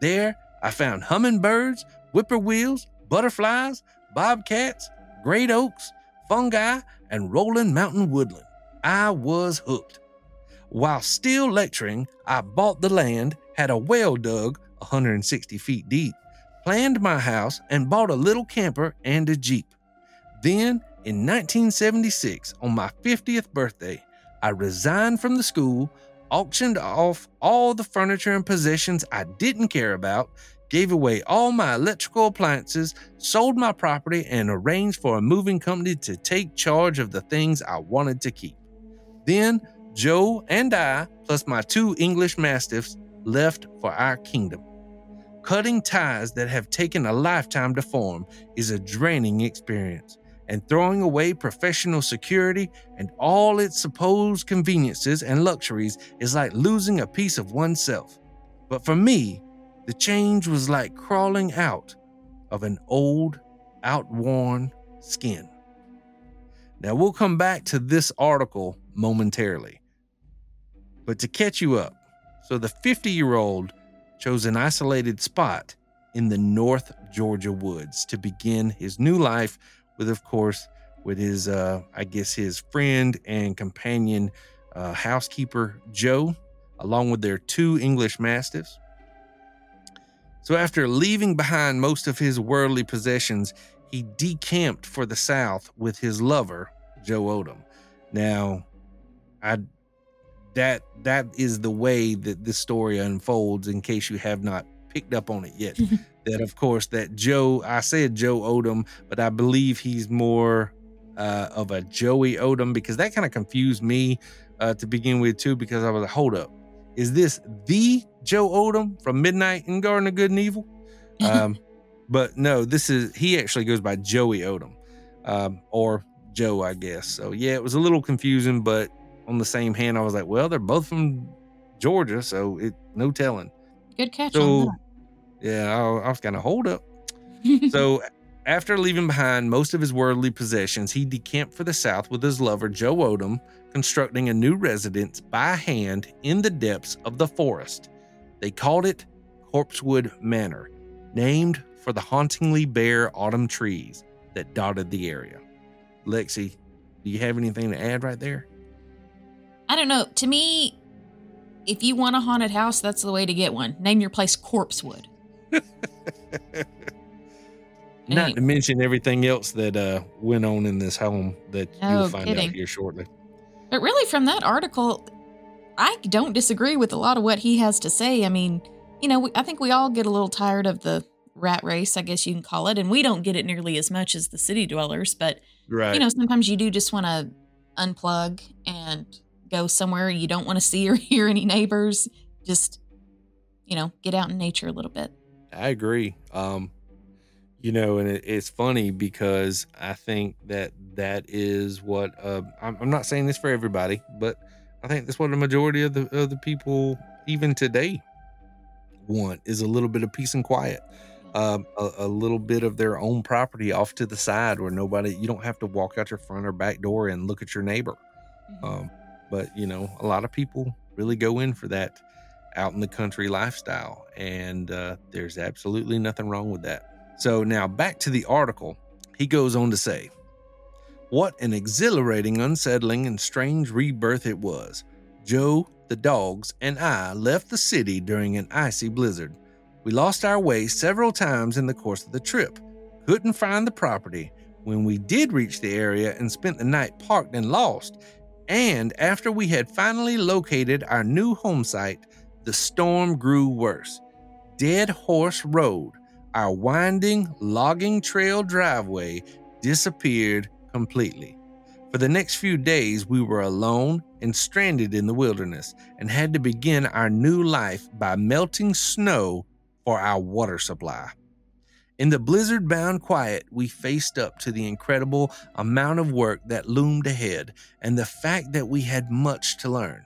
There, I found hummingbirds, whippoorwills, butterflies, bobcats, great oaks, fungi, and rolling mountain woodland. I was hooked. While still lecturing, I bought the land, had a well dug 160 feet deep, planned my house, and bought a little camper and a Jeep. Then, in 1976, on my 50th birthday, I resigned from the school, auctioned off all the furniture and possessions I didn't care about, gave away all my electrical appliances, sold my property, and arranged for a moving company to take charge of the things I wanted to keep. Then, Joe and I, plus my two English mastiffs, left for our kingdom. Cutting ties that have taken a lifetime to form is a draining experience, and throwing away professional security and all its supposed conveniences and luxuries is like losing a piece of oneself. But for me, the change was like crawling out of an old, outworn skin. Now, we'll come back to this article momentarily. But to catch you up, so the 50 year old chose an isolated spot in the North Georgia woods to begin his new life with, of course, with his, uh, I guess, his friend and companion uh, housekeeper, Joe, along with their two English mastiffs. So, after leaving behind most of his worldly possessions, he decamped for the South with his lover, Joe Odom. Now, I that that is the way that this story unfolds. In case you have not picked up on it yet, <laughs> that of course that Joe, I said Joe Odom, but I believe he's more uh, of a Joey Odom because that kind of confused me uh, to begin with too. Because I was like, hold up, is this the Joe Odom from Midnight in Garden of Good and Evil? <laughs> Um, but no, this is he actually goes by Joey Odom, um, or Joe, I guess. So yeah, it was a little confusing, but on the same hand, I was like, well, they're both from Georgia, so it no telling. Good catch So yeah, I, I was kind of hold up. <laughs> So after leaving behind most of his worldly possessions, he decamped for the south with his lover Joe Odom, constructing a new residence by hand in the depths of the forest. They called it Corpsewood Manor, named for the hauntingly bare autumn trees that dotted the area. Lexie, do you have anything to add right there? I don't know. To me, if you want a haunted house, that's the way to get one. Name your place Corpsewood. <laughs> Not to mention everything else that uh, went on in this home that No you'll find kidding. out here shortly. But really, from that article, I don't disagree with a lot of what he has to say. I mean, you know, we- I think we all get a little tired of the rat race, I guess you can call it, and we don't get it nearly as much as the city dwellers. But Right. you know, sometimes you do just want to unplug and go somewhere you don't want to see or <laughs> hear any neighbors. Just, you know, get out in nature a little bit. I agree. Um, you know, and it, it's funny because I think that that is what uh, I'm, I'm not saying this for everybody, but I think that's what the majority of the of the people even today want is a little bit of peace and quiet. Um, a, a little bit of their own property off to the side where nobody you don't have to walk out your front or back door and look at your neighbor. Um, but you know, a lot of people really go in for that out in the country lifestyle, and uh, there's absolutely nothing wrong with that. So now back to the article. He goes on to say, "What an exhilarating, unsettling, and strange rebirth it was. Joe, the dogs, and I left the city during an icy blizzard. We lost our way several times in the course of the trip, couldn't find the property. When we did reach the area and spent the night parked and lost, and after we had finally located our new home site, the storm grew worse. Dead Horse Road, our winding logging trail driveway, disappeared completely. For the next few days, we were alone and stranded in the wilderness and had to begin our new life by melting snow for our water supply. In the blizzard bound quiet, we faced up to the incredible amount of work that loomed ahead and the fact that we had much to learn.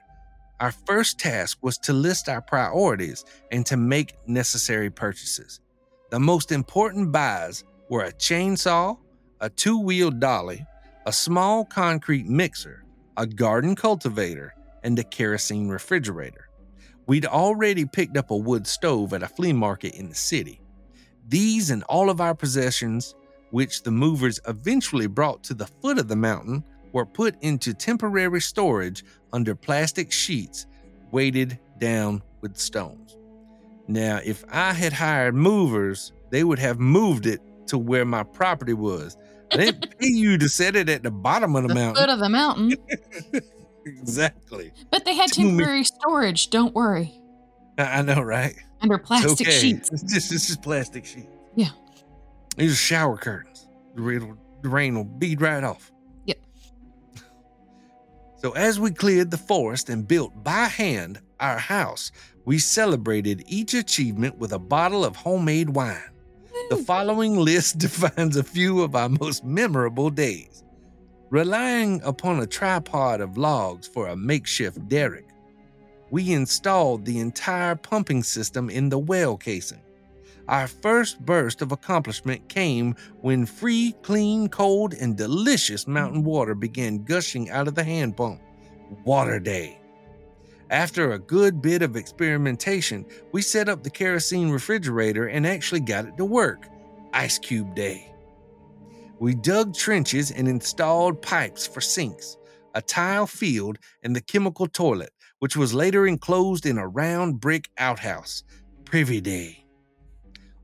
Our first task was to list our priorities and to make necessary purchases. The most important buys were a chainsaw, a two wheel dolly, a small concrete mixer, a garden cultivator, and a kerosene refrigerator. We'd already picked up a wood stove at a flea market in the city. These and all of our possessions, which the movers eventually brought to the foot of the mountain, were put into temporary storage under plastic sheets weighted down with stones. Now, if I had hired movers, they would have moved it to where my property was. I didn't <laughs> pay you to set it at the bottom of the, The mountain. foot of the mountain. <laughs> exactly. But they had temporary storage. Don't worry. I know, right? Under plastic okay. sheets. <laughs> It's just, it's just plastic sheets. Yeah. These are shower curtains. The rain, the rain will bead right off. Yep. So, as we cleared the forest and built by hand our house, we celebrated each achievement with a bottle of homemade wine. The mm. following list <laughs> defines a few of our most memorable days. Relying upon a tripod of logs for a makeshift derrick, we installed the entire pumping system in the well casing. Our first burst of accomplishment came when free, clean, cold, and delicious mountain water began gushing out of the hand pump. Water Day. After a good bit of experimentation, we set up the kerosene refrigerator and actually got it to work. Ice Cube Day. We dug trenches and installed pipes for sinks, a tile field, and the chemical toilet, which was later enclosed in a round brick outhouse. Privy Day.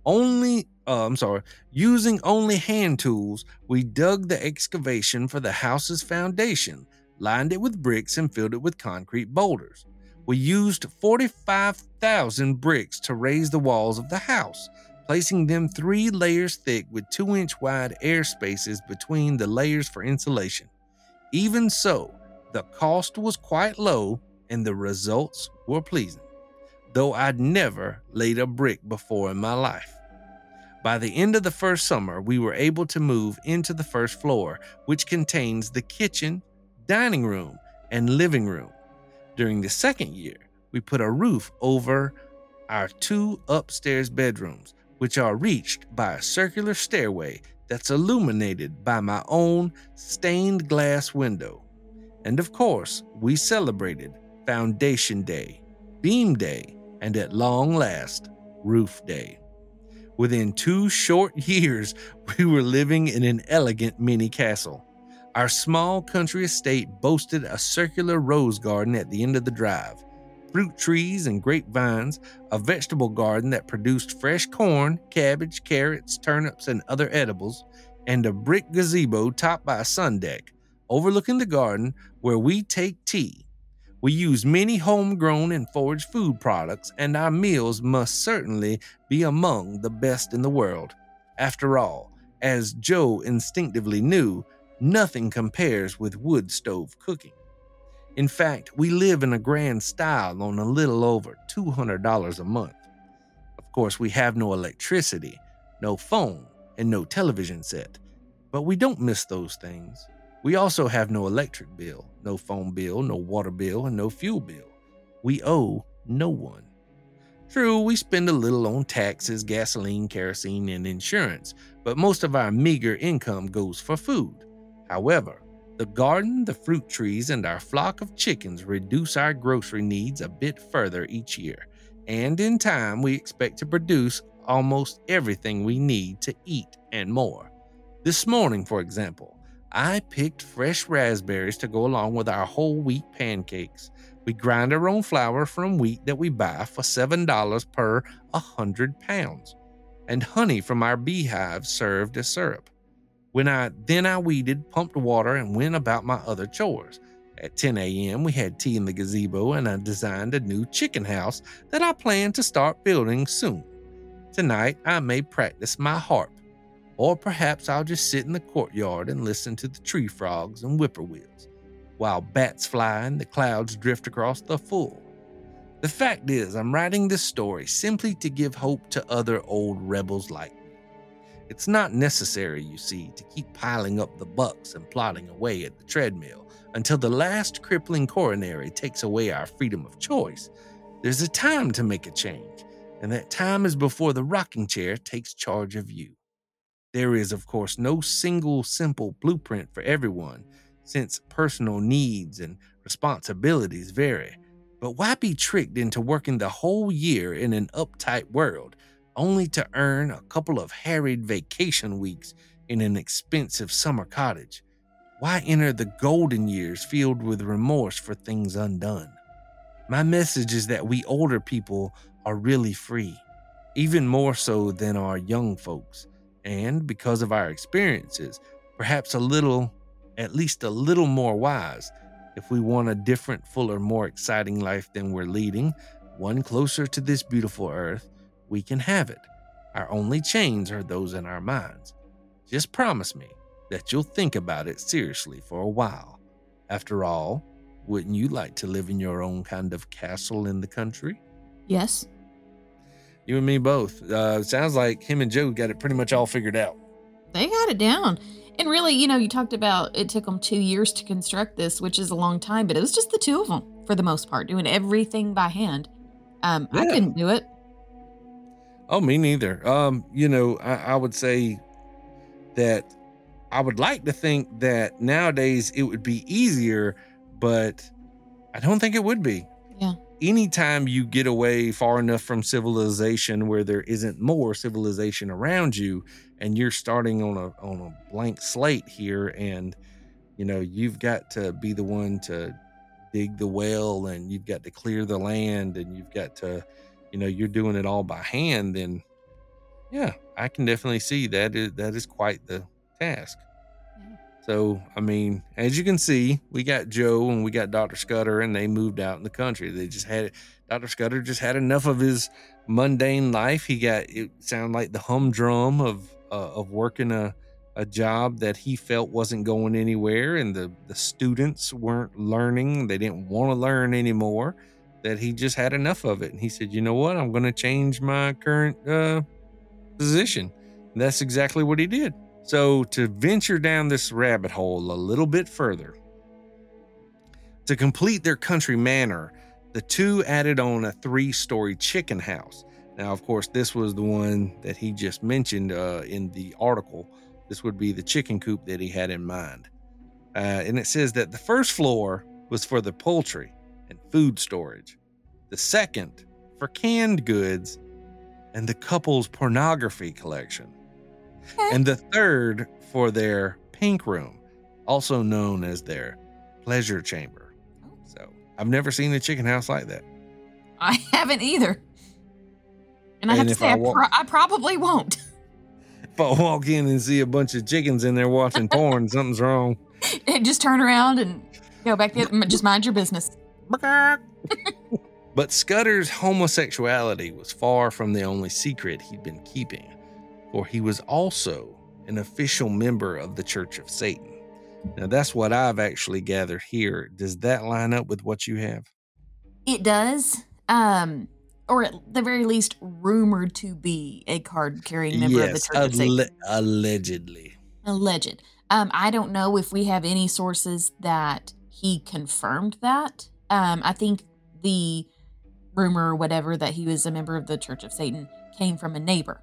Only, uh, I'm sorry, using only hand tools, we dug the excavation for the house's foundation, lined it with bricks, and filled it with concrete boulders. We used 45,000 bricks to raise the walls of the house, placing them three layers thick with two inch wide air spaces between the layers for insulation. Even so, the cost was quite low and the results were pleasing, though I'd never laid a brick before in my life. By the end of the first summer, we were able to move into the first floor, which contains the kitchen, dining room, and living room. During the second year, we put a roof over our two upstairs bedrooms, which are reached by a circular stairway that's illuminated by my own stained glass window. And of course, we celebrated Foundation Day, Beam Day, and at long last, Roof Day. Within two short <laughs> years, we were living in an elegant mini castle. Our small country estate boasted a circular rose garden at the end of the drive, fruit trees and grapevines, a vegetable garden that produced fresh corn, cabbage, carrots, turnips, and other edibles, and a brick gazebo topped by a sun deck overlooking the garden where we take tea. We use many homegrown and foraged food products, and our meals must certainly be among the best in the world. After all, as Joe instinctively knew, nothing compares with wood stove cooking. In fact, we live in a grand style on a little over $200 a month. Of course, we have no electricity, no phone, and no television set, but we don't miss those things. We also have no electric bill, no phone bill, no water bill, and no fuel bill. We owe no one. True, we spend a little on taxes, gasoline, kerosene, and insurance, but most of our meager income goes for food. However, the garden, the fruit trees, and our flock of chickens reduce our grocery needs a bit further each year, and in time, we expect to produce almost everything we need to eat and more. This morning, for example, I picked fresh raspberries to go along with our whole wheat pancakes. We grind our own flour from wheat that we buy for $7 per 100 pounds, and honey from our beehives served as syrup. When I then I weeded, pumped water, and went about my other chores. At 10 a.m., we had tea in the gazebo, and I designed a new chicken house that I plan to start building soon. Tonight, I may practice my harp, or perhaps I'll just sit in the courtyard and listen to the tree frogs and whippoorwills, while bats fly and the clouds drift across the full. The fact is, I'm writing this story simply to give hope to other old rebels like. It's not necessary, you see, to keep piling up the bucks and plodding away at the treadmill until the last crippling coronary takes away our freedom of choice. There's a time to make a change, and that time is before the rocking chair takes charge of you. There is, of course, no single simple blueprint for everyone, since personal needs and responsibilities vary. But why be tricked into working the whole year in an uptight world only to earn a couple of harried vacation weeks in an expensive summer cottage? Why enter the golden years filled with remorse for things undone? My message is that we older people are really free, even more so than our young folks. And because of our experiences, perhaps a little, at least a little more wise. If we want a different, fuller, more exciting life than we're leading, one closer to this beautiful earth, we can have it. Our only chains are those in our minds. Just promise me that you'll think about it seriously for a while. After all, wouldn't you like to live in your own kind of castle in the country? Yes. You and me both. Uh, sounds like him and Joe got it pretty much all figured out. They got it down. And really, you know, you talked about it took them two years to construct this, which is a long time, but it was just the two of them for the most part, doing everything by hand. Um, I Yeah. couldn't do it. Oh, me neither. Um, you know, I, I would say that I would like to think that nowadays it would be easier, but I don't think it would be. Yeah. Anytime you get away far enough from civilization where there isn't more civilization around you and you're starting on a on a blank slate here and you know, you've got to be the one to dig the well and you've got to clear the land and you've got to you know you're doing it all by hand then yeah i can definitely see that is that is quite the task. Yeah. so i mean as you can see we got joe and we got dr scudder and they moved out in the country. They just had dr scudder just had enough of his mundane life. He got it sounded like the humdrum of uh, of working a a job that he felt wasn't going anywhere and the the students weren't learning. They didn't want to learn anymore that he just had enough of it. And he said you know what? I'm going to change my current uh, position. And that's exactly what he did. So to venture down this rabbit hole a little bit further to complete their country manor the two added on a three-story chicken house. Now of course this was the one that he just mentioned uh, in the article. This would be the chicken coop that he had in mind. Uh, and it says that the first floor was for the poultry food storage, the second for canned goods and the couple's pornography collection, and the third for their pink room, also known as their pleasure chamber. Oh. So I've never seen a chicken house like that. I haven't either. And I have to say, I I, pro- I probably won't. <laughs> If I walk in and see a bunch of chickens in there watching porn, <laughs> something's wrong. And just turn around and go back there. Just mind your business. <laughs> But Scudder's homosexuality was far from the only secret he'd been keeping, for he was also an official member of the Church of Satan. Now, that's what I've actually gathered here. Does that line up with what you have? It does. Um, or at the very least, rumored to be a card carrying member of the yes, Church of Satan. alle- allegedly. Alleged. Um, I don't know if we have any sources that he confirmed that. Um, I think the rumor or whatever that he was a member of the Church of Satan came from a neighbor.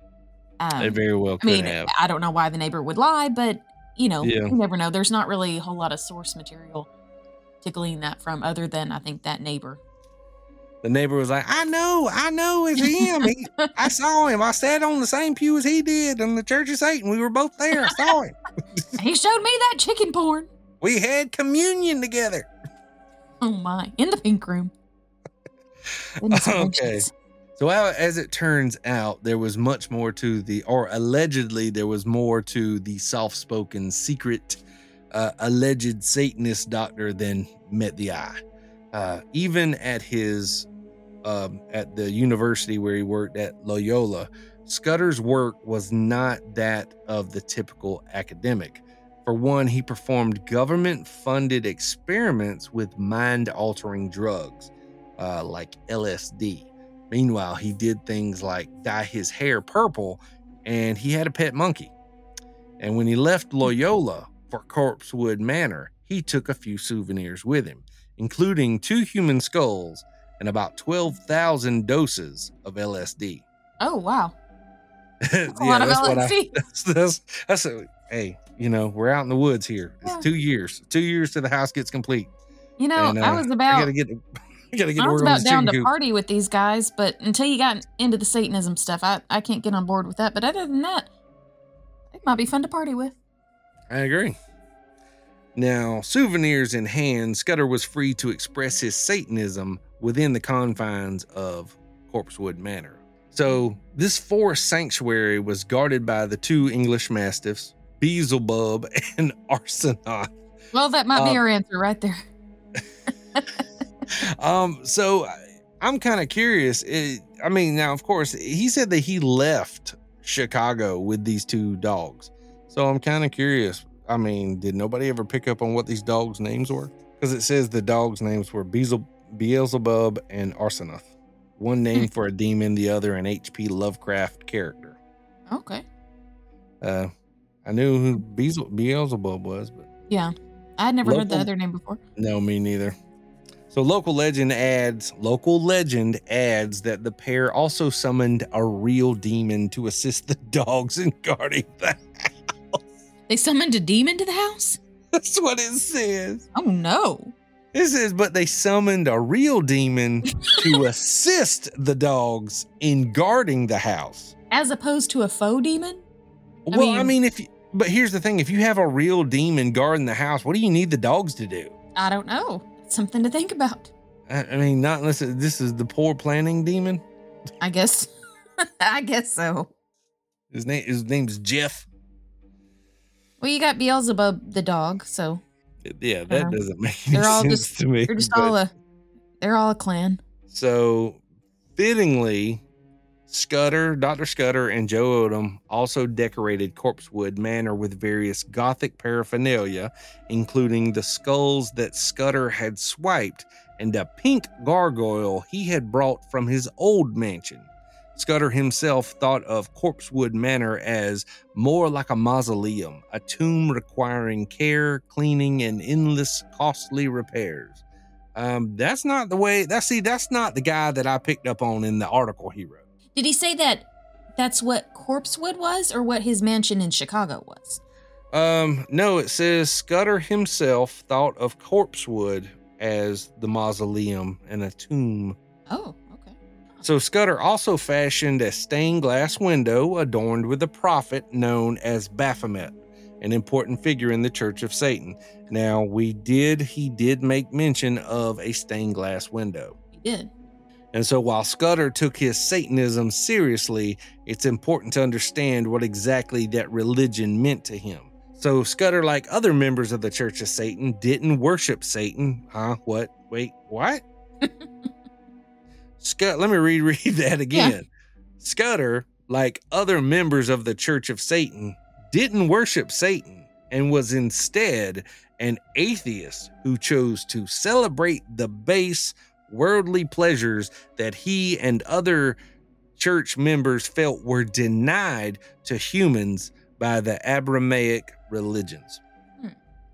Um, They very well I could mean, have. I don't know why the neighbor would lie, but you know, Yeah. you never know. There's not really a whole lot of source material to glean that from, other than I think that neighbor. The neighbor was like, I know, I know it's him. He, I <laughs> saw him. I sat on the same pew as he did in the Church of Satan. We were both there. I saw him. <laughs> he showed me that chicken porn. We had communion together. <laughs> Oh my! In the pink room. <laughs> Okay. So as it turns out, there was much more to the, or allegedly there was more to the soft-spoken secret, uh, alleged Satanist doctor than met the eye. Uh, even at his, um, at the university where he worked at Loyola, Scudder's work was not that of the typical academic. For one, he performed government-funded experiments with mind-altering drugs, uh, like LSD. Meanwhile, he did things like dye his hair purple and he had a pet monkey. And when he left Loyola for Corpsewood Manor, he took a few souvenirs with him, including two human skulls and about 12,000 doses of LSD. Oh wow! yeah, <laughs> That's a lot of that's what I- LSD. <laughs> that's, that's, that's a, hey, you know, we're out in the woods here. It's Yeah. two years. Two years to the house gets complete. You know, and, I uh, was I about gotta get, <laughs> I gotta get I was about down to coop. party with these guys, but until you got into the Satanism stuff, I, I can't get on board with that. But other than that, it might be fun to party with. I agree. Now, souvenirs in hand, Scudder was free to express his Satanism within the confines of Corpsewood Manor. So, this forest sanctuary was guarded by the two English mastiffs, Beelzebub and <laughs> Arsenoth. Well, that might be Um, our answer right there. <laughs> Um, so I'm kind of curious. It, I mean, now, of course, he said that he left Chicago with these two dogs. So I'm kind of curious. I mean, did nobody ever pick up on what these dogs' names were? Because it says the dogs' names were Beelze- Beelzebub and Arsenoth. One name for a demon, the other an H.P. Lovecraft character. Okay. Uh, I knew who Beelze- Beelzebub was, but Yeah. I had never heard the other name before. No, me neither. So local legend adds local legend adds that the pair also summoned a real demon to assist the <laughs> dogs in guarding the house. They summoned a demon to the house? That's what it says. Oh no. It says, but they summoned a real demon to <laughs> assist the dogs in guarding the house. As opposed to a faux demon? I well, I mean- mean, if you, but here's the thing: if you have a real demon guarding the house, what do you need the dogs to do? I don't know. It's something to think about. I, I mean, not unless it- this is the poor planning demon. I guess. <laughs> I guess so. His name, his name's Jeff. Well, you got Beelzebub the dog, so Yeah, that Uh, doesn't make any they're all sense just- to me. they're just but- all a they're all a clan. So, fittingly, Scudder, Dr. Scudder, and Joe Odom also decorated Corpsewood Manor with various Gothic paraphernalia, including the skulls that Scudder had swiped and a pink gargoyle he had brought from his old mansion. Scudder himself thought of Corpsewood Manor as more like a mausoleum, a tomb requiring care, cleaning, and endless costly repairs. Um, that's not the way. That's see, that's not the guy that I picked up on in the article he wrote. Did he say that that's what Corpsewood was or what his mansion in Chicago was? Um, no, it says Scudder himself thought of Corpsewood as the mausoleum and a tomb. Oh, okay. So Scudder also fashioned a stained glass window adorned with a prophet known as Baphomet, an important figure in the Church of Satan. Now, we did he did make mention of a stained glass window. He did. And so while Scudder took his Satanism seriously, it's important to understand what exactly that religion meant to him. So Scudder, like other members of the Church of Satan, didn't worship Satan. Huh? What? Wait, what? <laughs> Scud, let me reread <laughs> that again. Scudder, like other members of the Church of Satan, didn't worship Satan and was instead an atheist who chose to celebrate the base worldly pleasures that he and other church members felt were denied to humans by the Abrahamic religions.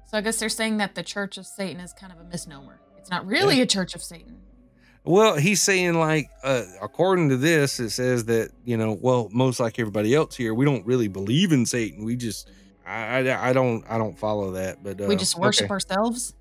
So I guess they're saying that the Church of Satan is kind of a misnomer. It's not really a Church of Satan. Well, he's saying like, uh, according to this, it says that you know, well, most like everybody else here, we don't really believe in Satan. We just, I, I, I don't, I don't follow that. But uh, we just worship okay. ourselves.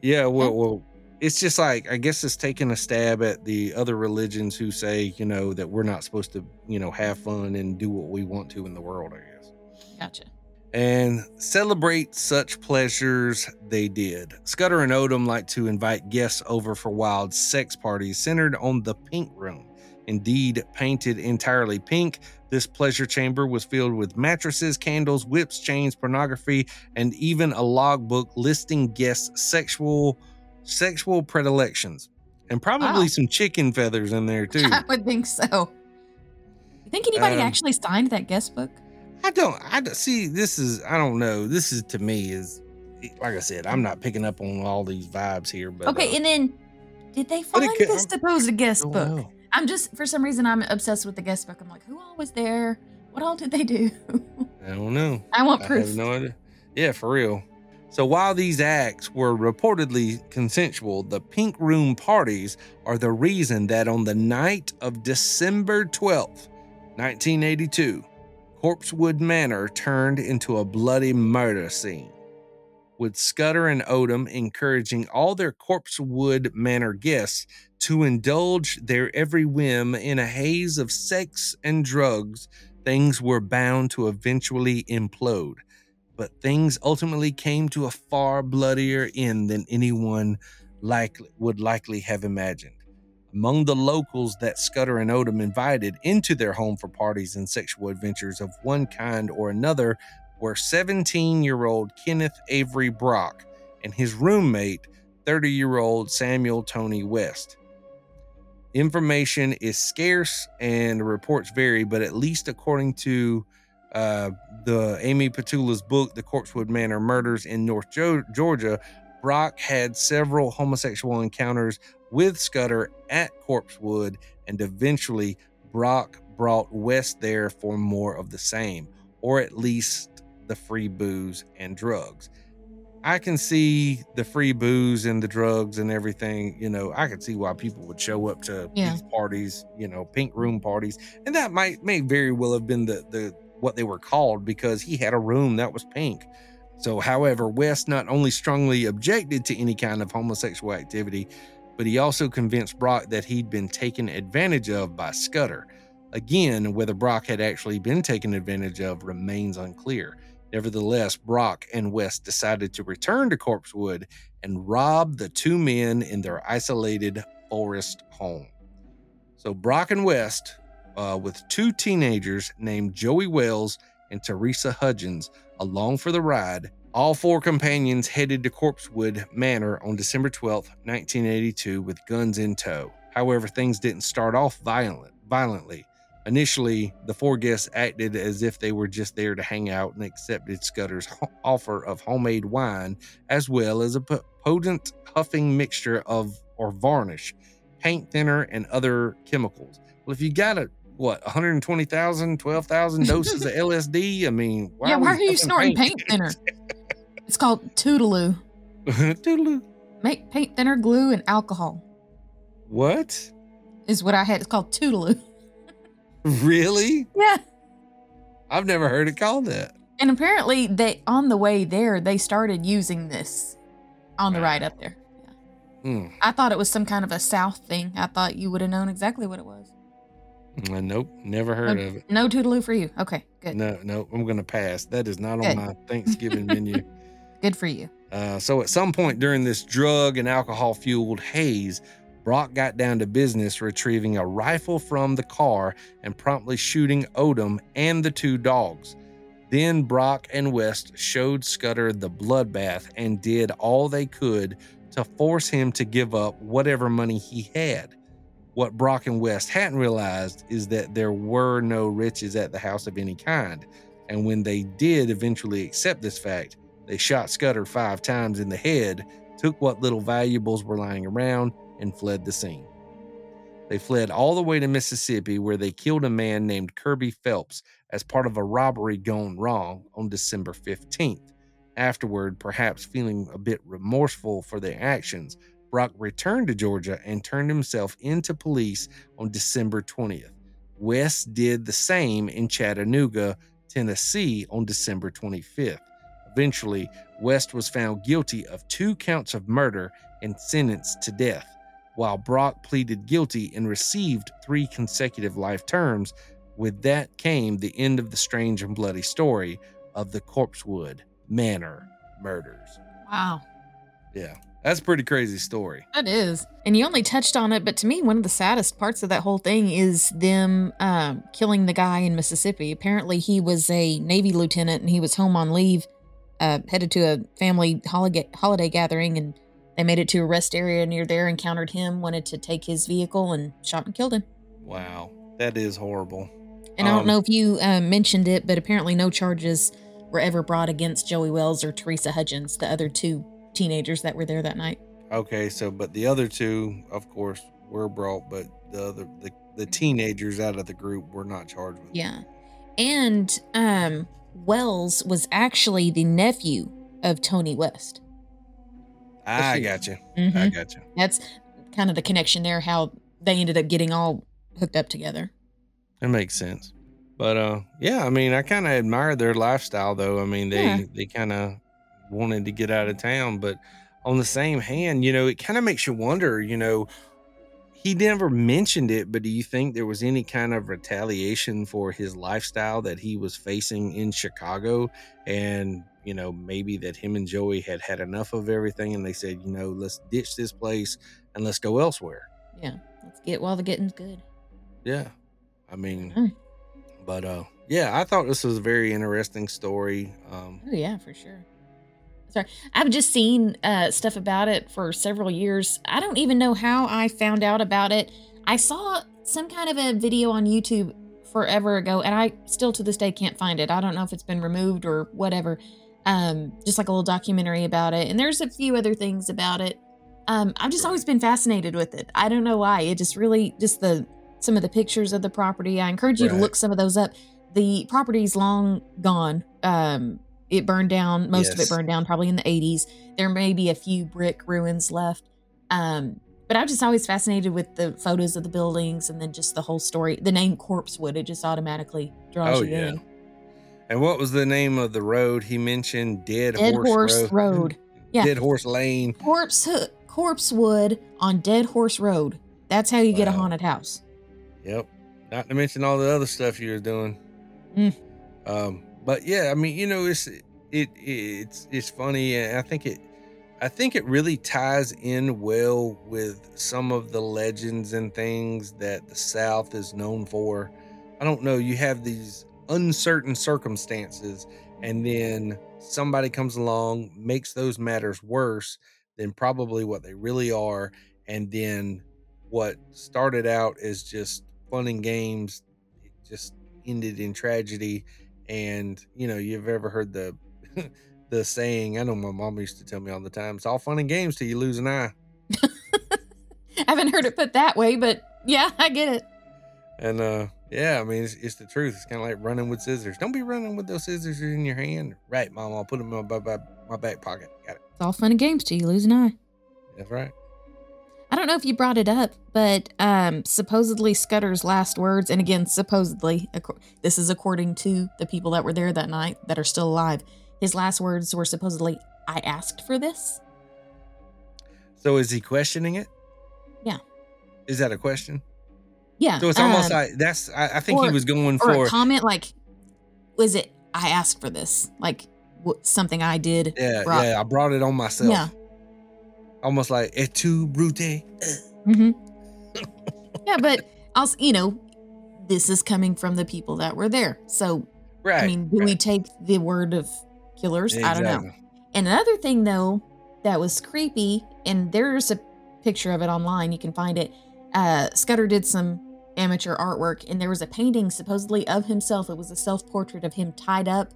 Yeah, well, well, it's just like I guess it's taking a stab at the other religions who say, you know, that we're not supposed to, you know, have fun and do what we want to in the world. I guess. Gotcha. and celebrate such pleasures they did. Scudder and Odom like to invite guests over for wild sex parties centered on the pink room. Indeed, painted entirely pink, this pleasure chamber was filled with mattresses, candles, whips, chains, pornography, and even a logbook listing guests' sexual sexual predilections. And probably Wow. some chicken feathers in there too. <laughs> I would think so. You think anybody Um, actually signed that guest book? I don't. I see. This is. I don't know. This is to me is like I said. I'm not picking up on all these vibes here. But Okay, uh, and then did they find could- this supposed guest book? know. I'm just for some reason I'm obsessed with the guest book. I'm like, who all was there? What all did they do? I don't know. <laughs> I want I proof. have no idea. Yeah, for real. So while these acts were reportedly consensual, the pink room parties are the reason that on the night of December 12th, 1982, Corpsewood Manor turned into a bloody murder scene. With Scudder and Odom encouraging all their Corpsewood Manor guests to indulge their every whim in a haze of sex and drugs, things were bound to eventually implode. But things ultimately came to a far bloodier end than anyone likely, would likely have imagined. Among the locals that Scudder and Odom invited into their home for parties and sexual adventures of one kind or another were 17 year old Kenneth Avery Brock and his roommate, 30 year old Samuel Tony West. Information is scarce and reports vary, but at least according to uh, the Amy Petulla's book, The Corpsewood Manor Murders in North Jo- Georgia, Brock had several homosexual encounters with Scudder at Corpsewood, and eventually Brock brought West there for more of the same, or at least the free booze and drugs. I can see the free booze and the drugs and everything. You know, I can see why people would show up to Yeah. these parties, you know, pink room parties, and that might may very well have been the the what they were called because he had a room that was pink. So, however, West not only strongly objected to any kind of homosexual activity, but he also convinced Brock that he'd been taken advantage of by Scudder. Again, whether Brock had actually been taken advantage of remains unclear. Nevertheless, Brock and West decided to return to Corpsewood and rob the two men in their isolated forest home. So, Brock and West, uh, with two teenagers named Joey Wells and Teresa Hudgins, along for the ride, all four companions headed to Corpsewood Manor on December 12th, 1982, with guns in tow. However, things didn't start off violent, violently. Initially, the four guests acted as if they were just there to hang out and accepted Scudder's offer of homemade wine, as well as a potent huffing mixture of or varnish, paint thinner, and other chemicals. Well, if you got a what 120,000, 12,000 doses of <laughs> LSD, I mean, why yeah, why are you snorting paint thinner? it's called Toodaloo. <laughs> Toodaloo. Make paint thinner, glue, and alcohol What? is what I had. It's called Toodaloo. <laughs> Really? Yeah. I've never heard it called that. And apparently, they on the way there, they started using this on the ride up there. Hmm. I thought it was some kind of a South thing. I thought you would have known exactly what it was. Uh, Nope, never heard Okay. of it. No Toodaloo for you. Okay, good. No, no, I'm gonna pass. That is not Good. on my <laughs> Thanksgiving menu. Good for you. Uh, so at some point during this drug and alcohol fueled haze, Brock got down to business retrieving a rifle from the car and promptly shooting Odom and the two dogs. Then Brock and West showed Scudder the bloodbath and did all they could to force him to give up whatever money he had. What Brock and West hadn't realized is that there were no riches at the house of any kind. And when they did eventually accept this fact, they shot Scudder five times in the head, took what little valuables were lying around, and fled the scene. They fled all the way to Mississippi, where they killed a man named Kirby Phelps as part of a robbery gone wrong on December 15th. Afterward, perhaps feeling a bit remorseful for their actions, Brock returned to Georgia and turned himself into police on December 20th. West did the same in Chattanooga, Tennessee on December 25th. Eventually, West was found guilty of two counts of murder and sentenced to death, while Brock pleaded guilty and received three consecutive life terms. With that came the end of the strange and bloody story, of the Corpsewood Manor murders. Wow. Yeah, that's a pretty crazy story. That is. And you only touched on it, but to me, one of the saddest parts of that whole thing is them um, killing the guy in Mississippi. Apparently, he was a Navy lieutenant and he was home on leave, uh, headed to a family holiday, holiday gathering, and they made it to a rest area near there, encountered him, wanted to take his vehicle, and shot and killed him. Wow, that is horrible. And I don't Um, know if you uh, mentioned it, but apparently, no charges were ever brought against Joey Wells or Teresa Hudgins, the other two teenagers that were there that night. Okay, so but the other two, of course, were brought, but the other the, the teenagers out of the group were not charged with. it. Yeah. And um Wells was actually the nephew of Tony West. I she- got you. I got you. That's kind of the connection there, how they ended up getting all hooked up together. That makes sense. But uh yeah, I mean, I kind of admire their lifestyle though. I mean, they Yeah. they kind of wanted to get out of town, but on the same hand, you know, it kind of makes you wonder, you know, he never mentioned it, but do you think there was any kind of retaliation for his lifestyle that he was facing in Chicago and, you know, maybe that him and Joey had had enough of everything and they said, you know, let's ditch this place and let's go elsewhere. Yeah. Let's get while the getting's good. Yeah. I mean, but uh yeah, I thought this was a very interesting story. Um Oh yeah, for sure. Sorry. I've just seen uh stuff about it for several years. I don't even know how I found out about it. I saw some kind of a video on YouTube forever ago and I still to this day can't find it. I don't know if it's been removed or whatever. Um just like a little documentary about it. And there's a few other things about it. Um I've just always been fascinated with it. I don't know why. It just really just the some of the pictures of the property. I encourage you to look some of those up. The property's long gone. Um it burned down most of it burned down probably in the 80s there may be a few brick ruins left um but i'm just always fascinated with the photos of the buildings and then just the whole story the name corpsewood it just automatically draws Oh, you yeah. in and what was the name of the road he mentioned? Dead, dead Horse, horse Road. road <laughs> yeah Dead Horse Lane. corpse corpsewood on dead horse road that's how you get a haunted house Yep. Not to mention all the other stuff you were doing. Mm. Um, but yeah, I mean, you know, it's it it's it's funny, and I think it I think it really ties in well with some of the legends and things that the South is known for. I don't know. You have these uncertain circumstances, and then somebody comes along, makes those matters worse than probably what they really are, and then what started out as just fun and games it just ended in tragedy and you know you've ever heard the <laughs> the saying i know my mom used to tell me all the time it's all fun and games till you lose an eye. I <laughs> haven't heard it put that way but yeah <laughs> i get it. And uh yeah i mean it's, it's the truth. It's kind of like running with scissors. Don't be running with those scissors in your hand. Right mom i'll put them in my, my, my back pocket. Got it. It's all fun and games till you lose an eye. That's right I don't know if you brought it up, but um, supposedly Scudder's last words, and again, supposedly, this is according to the people that were there that night that are still alive. His last words were supposedly, "I asked for this." so is he questioning it Yeah. is that a question Yeah. so it's almost um, like that's i, I think he was going or for a comment like, "Was it I asked for this?" Like w- something I did. Yeah, brought- yeah, I brought it on myself. Yeah. Almost like et tu brute. hmm <laughs> yeah, but also, you know, this is coming from the people that were there. So, Right. I mean, do we take the word of killers? I don't know. And another thing, though, that was creepy, and there's a picture of it online. You can find it. Uh, Scudder did some amateur artwork, and there was a painting supposedly of himself. It was a self portrait of him tied up,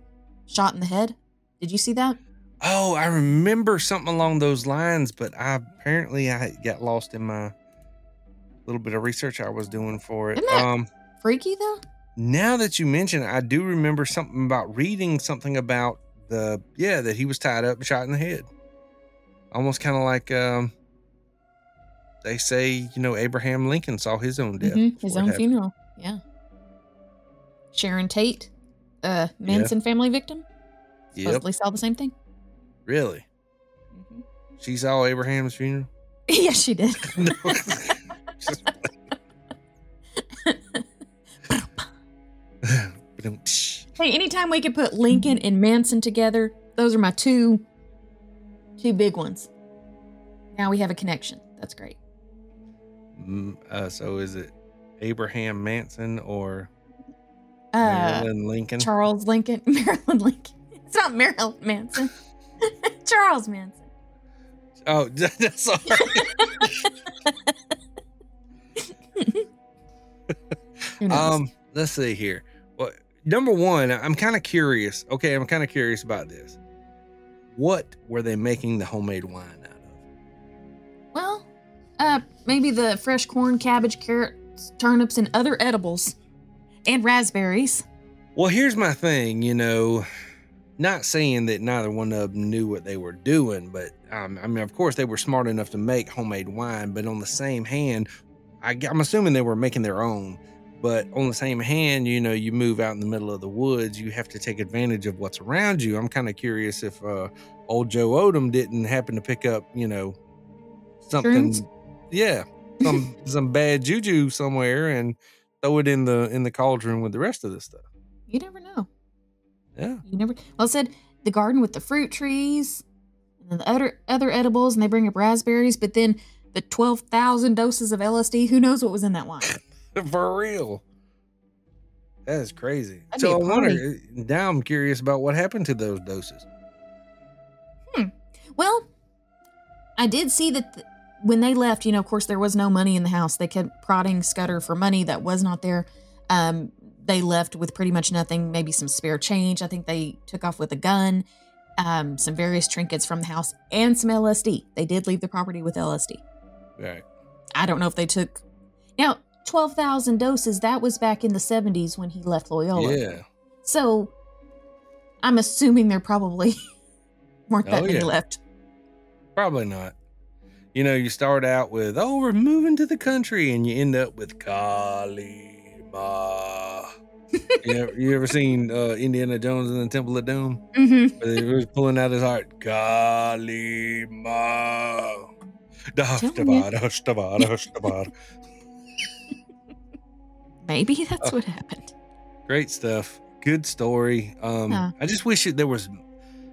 shot in the head. Did you see that? Oh, I remember something along those lines, but I apparently I got lost in my little bit of research I was doing for it. Isn't that- Um Freaky, though? now that you mention it, I do remember something about reading something about the yeah, that he was tied up and shot in the head. Almost kind of like um they say, you know, Abraham Lincoln saw his own death. Mhm, His own funeral. Yeah. Sharon Tate, uh, Manson family victim, Yep. saw the same thing. Really? Mhm. She saw Abraham's funeral? <laughs> <laughs> yeah, she did. <laughs> Hey, anytime we could put Lincoln and Manson together, those are my two two big ones. Now we have a connection. That's great. Mm, uh, so is it Abraham Manson or Uh, Marilyn Lincoln? Charles Lincoln, Marilyn Lincoln. It's not Marilyn Manson. <laughs> Charles Manson. oh, <laughs> that's all right. Who? Um, let's see here. Well, number one, I'm kind of curious. Okay, I'm kind of curious about this. What were they making the homemade wine out of? well, uh, maybe the fresh corn, cabbage, carrots, turnips, and other edibles, and raspberries. Well, here's my thing. You know, not saying that neither one of them knew what they were doing, but um, I mean, of course, they were smart enough to make homemade wine. But on the same hand, I, I'm assuming they were making their own. But on the same hand, you know, you move out in the middle of the woods, you have to take advantage of what's around you. I'm kind of curious if uh, old Joe Odom didn't happen to pick up, you know, something, Shrooms? yeah, some <laughs> some bad juju somewhere and throw it in the in the cauldron with the rest of the stuff. You never know. Yeah. You never. Well, it said the garden with the fruit trees, and the other other edibles, and they bring up raspberries. But then the twelve thousand doses of LSD. Who knows what was in that wine? <laughs> For real. That is crazy. That'd so I wonder now I'm curious about what happened to those doses. Hmm. Well, I did see that th- when they left, you know, of course, there was no money in the house. They kept prodding Scudder for money that was not there. Um, they left with pretty much nothing, maybe some spare change. I think they took off with a gun, um, some various trinkets from the house, and some LSD. They did leave the property with LSD. Right. I don't know if they took. Now, 12,000 doses, that was back in the 70s when he left Loyola. Yeah. So I'm assuming there probably <laughs> weren't that Oh, many yeah. left. Probably not. You know, you start out with, oh, we're moving to the country, and you end up with Kali Ma. you, ever, you ever seen uh, Indiana Jones in the Temple of Doom? Mm-hmm. He was pulling out his heart. Kali Ma. Telling you. Dashtabada, shtabada, shtabada. Maybe that's Oh. what happened. Great stuff. Good story. Um, Yeah. I just wish it, there was.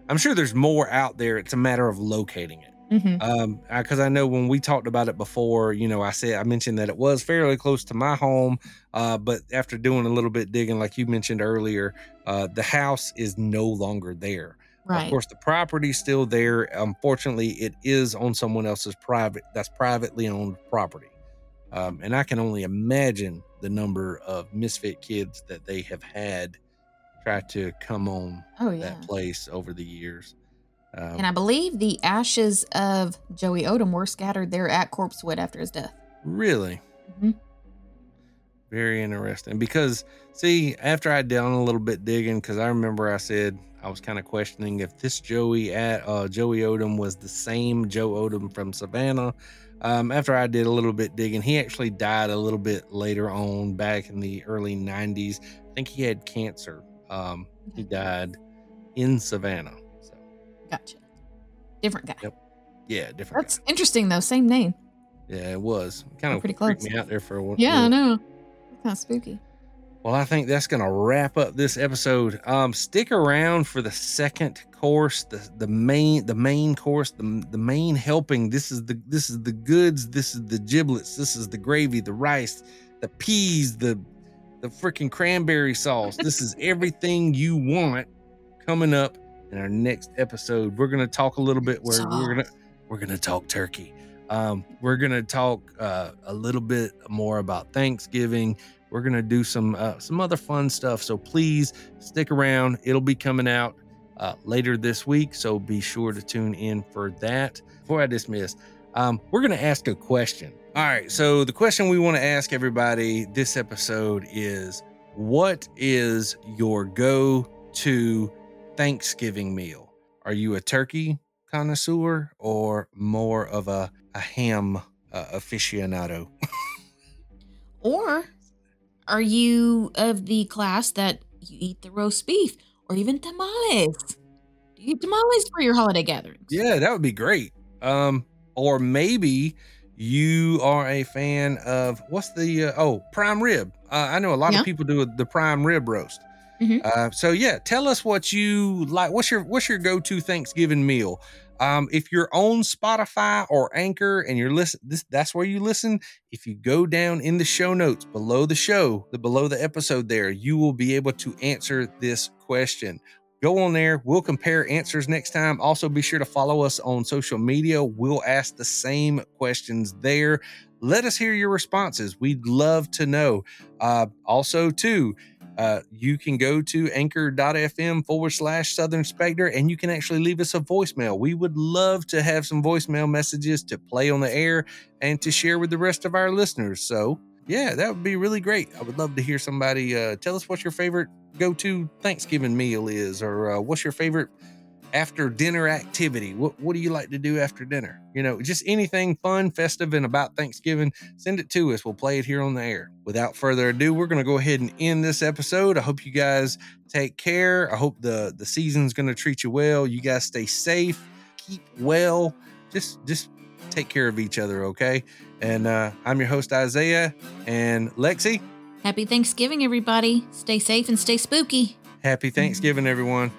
I'm sure there's more out there. It's a matter of locating it. Mm-hmm. Um, because I know when we talked about it before, you know, I said I mentioned that it was fairly close to my home. Uh, but after doing a little bit digging, like you mentioned earlier, uh, the house is no longer there. Right. Of course, the property's still there. Unfortunately, it is on someone else's private. That's privately owned property. Um, and I can only imagine the number of misfit kids that they have had try to come on oh, yeah. that place over the years. Um, And I believe the ashes of Joey Odom were scattered there at Corpsewood after his death. really, Mhm. very interesting. Because see, after I done a little bit digging, because I remember I said I was kind of questioning if this Joey at uh, Joey Odom was the same Joe Odom from Savannah. Um, after I did a little bit digging, he actually died a little bit later on, back in the early '90s. I think he had cancer. Um, he died in Savannah. Gotcha. Different guy. Yep. yeah, different. That's guy. interesting, though. Same name. Yeah, it was kind of pretty close. me out there for a while. Yeah, I know. Kind of spooky. Well, I think that's going to wrap up this episode. Um, stick around for the second course, the the main the main course, the the main helping. This is the this is the goods. This is the giblets. This is the gravy, the rice, the peas, the the freaking cranberry sauce. This is everything you want coming up in our next episode. We're going to talk a little bit where we're going to we're to talk turkey. Um, we're going to talk uh, a little bit more about Thanksgiving. We're going to do some uh, some other fun stuff. So please stick around. It'll be coming out uh, later this week. So be sure to tune in for that. Before I dismiss, um, we're going to ask a question. All right. So the question we want to ask everybody this episode is what is your go to Thanksgiving meal? Are you a turkey connoisseur or more of a, a ham uh, aficionado? <laughs> Or are you of the class that you eat the roast beef or even tamales? Do you eat tamales for your holiday gatherings? Yeah, that would be great. Um, or maybe you are a fan of what's the uh, oh prime rib. Uh, I know a lot Yeah. of people do the prime rib roast. Mhm. Uh, so yeah, tell us what you like. What's your what's your go to Thanksgiving meal? Um, if you're on Spotify or Anchor and you're listen, this that's where you listen. If you go down in the show notes below the show, the below the episode there, you will be able to answer this question. Go on there. We'll compare answers next time. Also, be sure to follow us on social media. We'll ask the same questions there. Let us hear your responses. We'd love to know. Uh, also, too, uh, you can go to anchor.fm forward slash Southern Spectre and you can actually leave us a voicemail. We would love to have some voicemail messages to play on the air and to share with the rest of our listeners. So, yeah, that would be really great. I would love to hear somebody uh, tell us what your favorite go to Thanksgiving meal is or uh, what's your favorite after dinner activity. What, what do you like to do after dinner? You know, just anything fun, festive, and about Thanksgiving, send it to us. We'll play it here on the air. Without further ado, we're going to go ahead and end this episode. I hope you guys take care. I hope the, the season's going to treat you well. You guys stay safe, keep well. Just, just take care of each other, okay? And uh, I'm your host, Isaiah, and Lexie. Happy Thanksgiving, everybody. Stay safe and stay spooky. Happy Thanksgiving, everyone.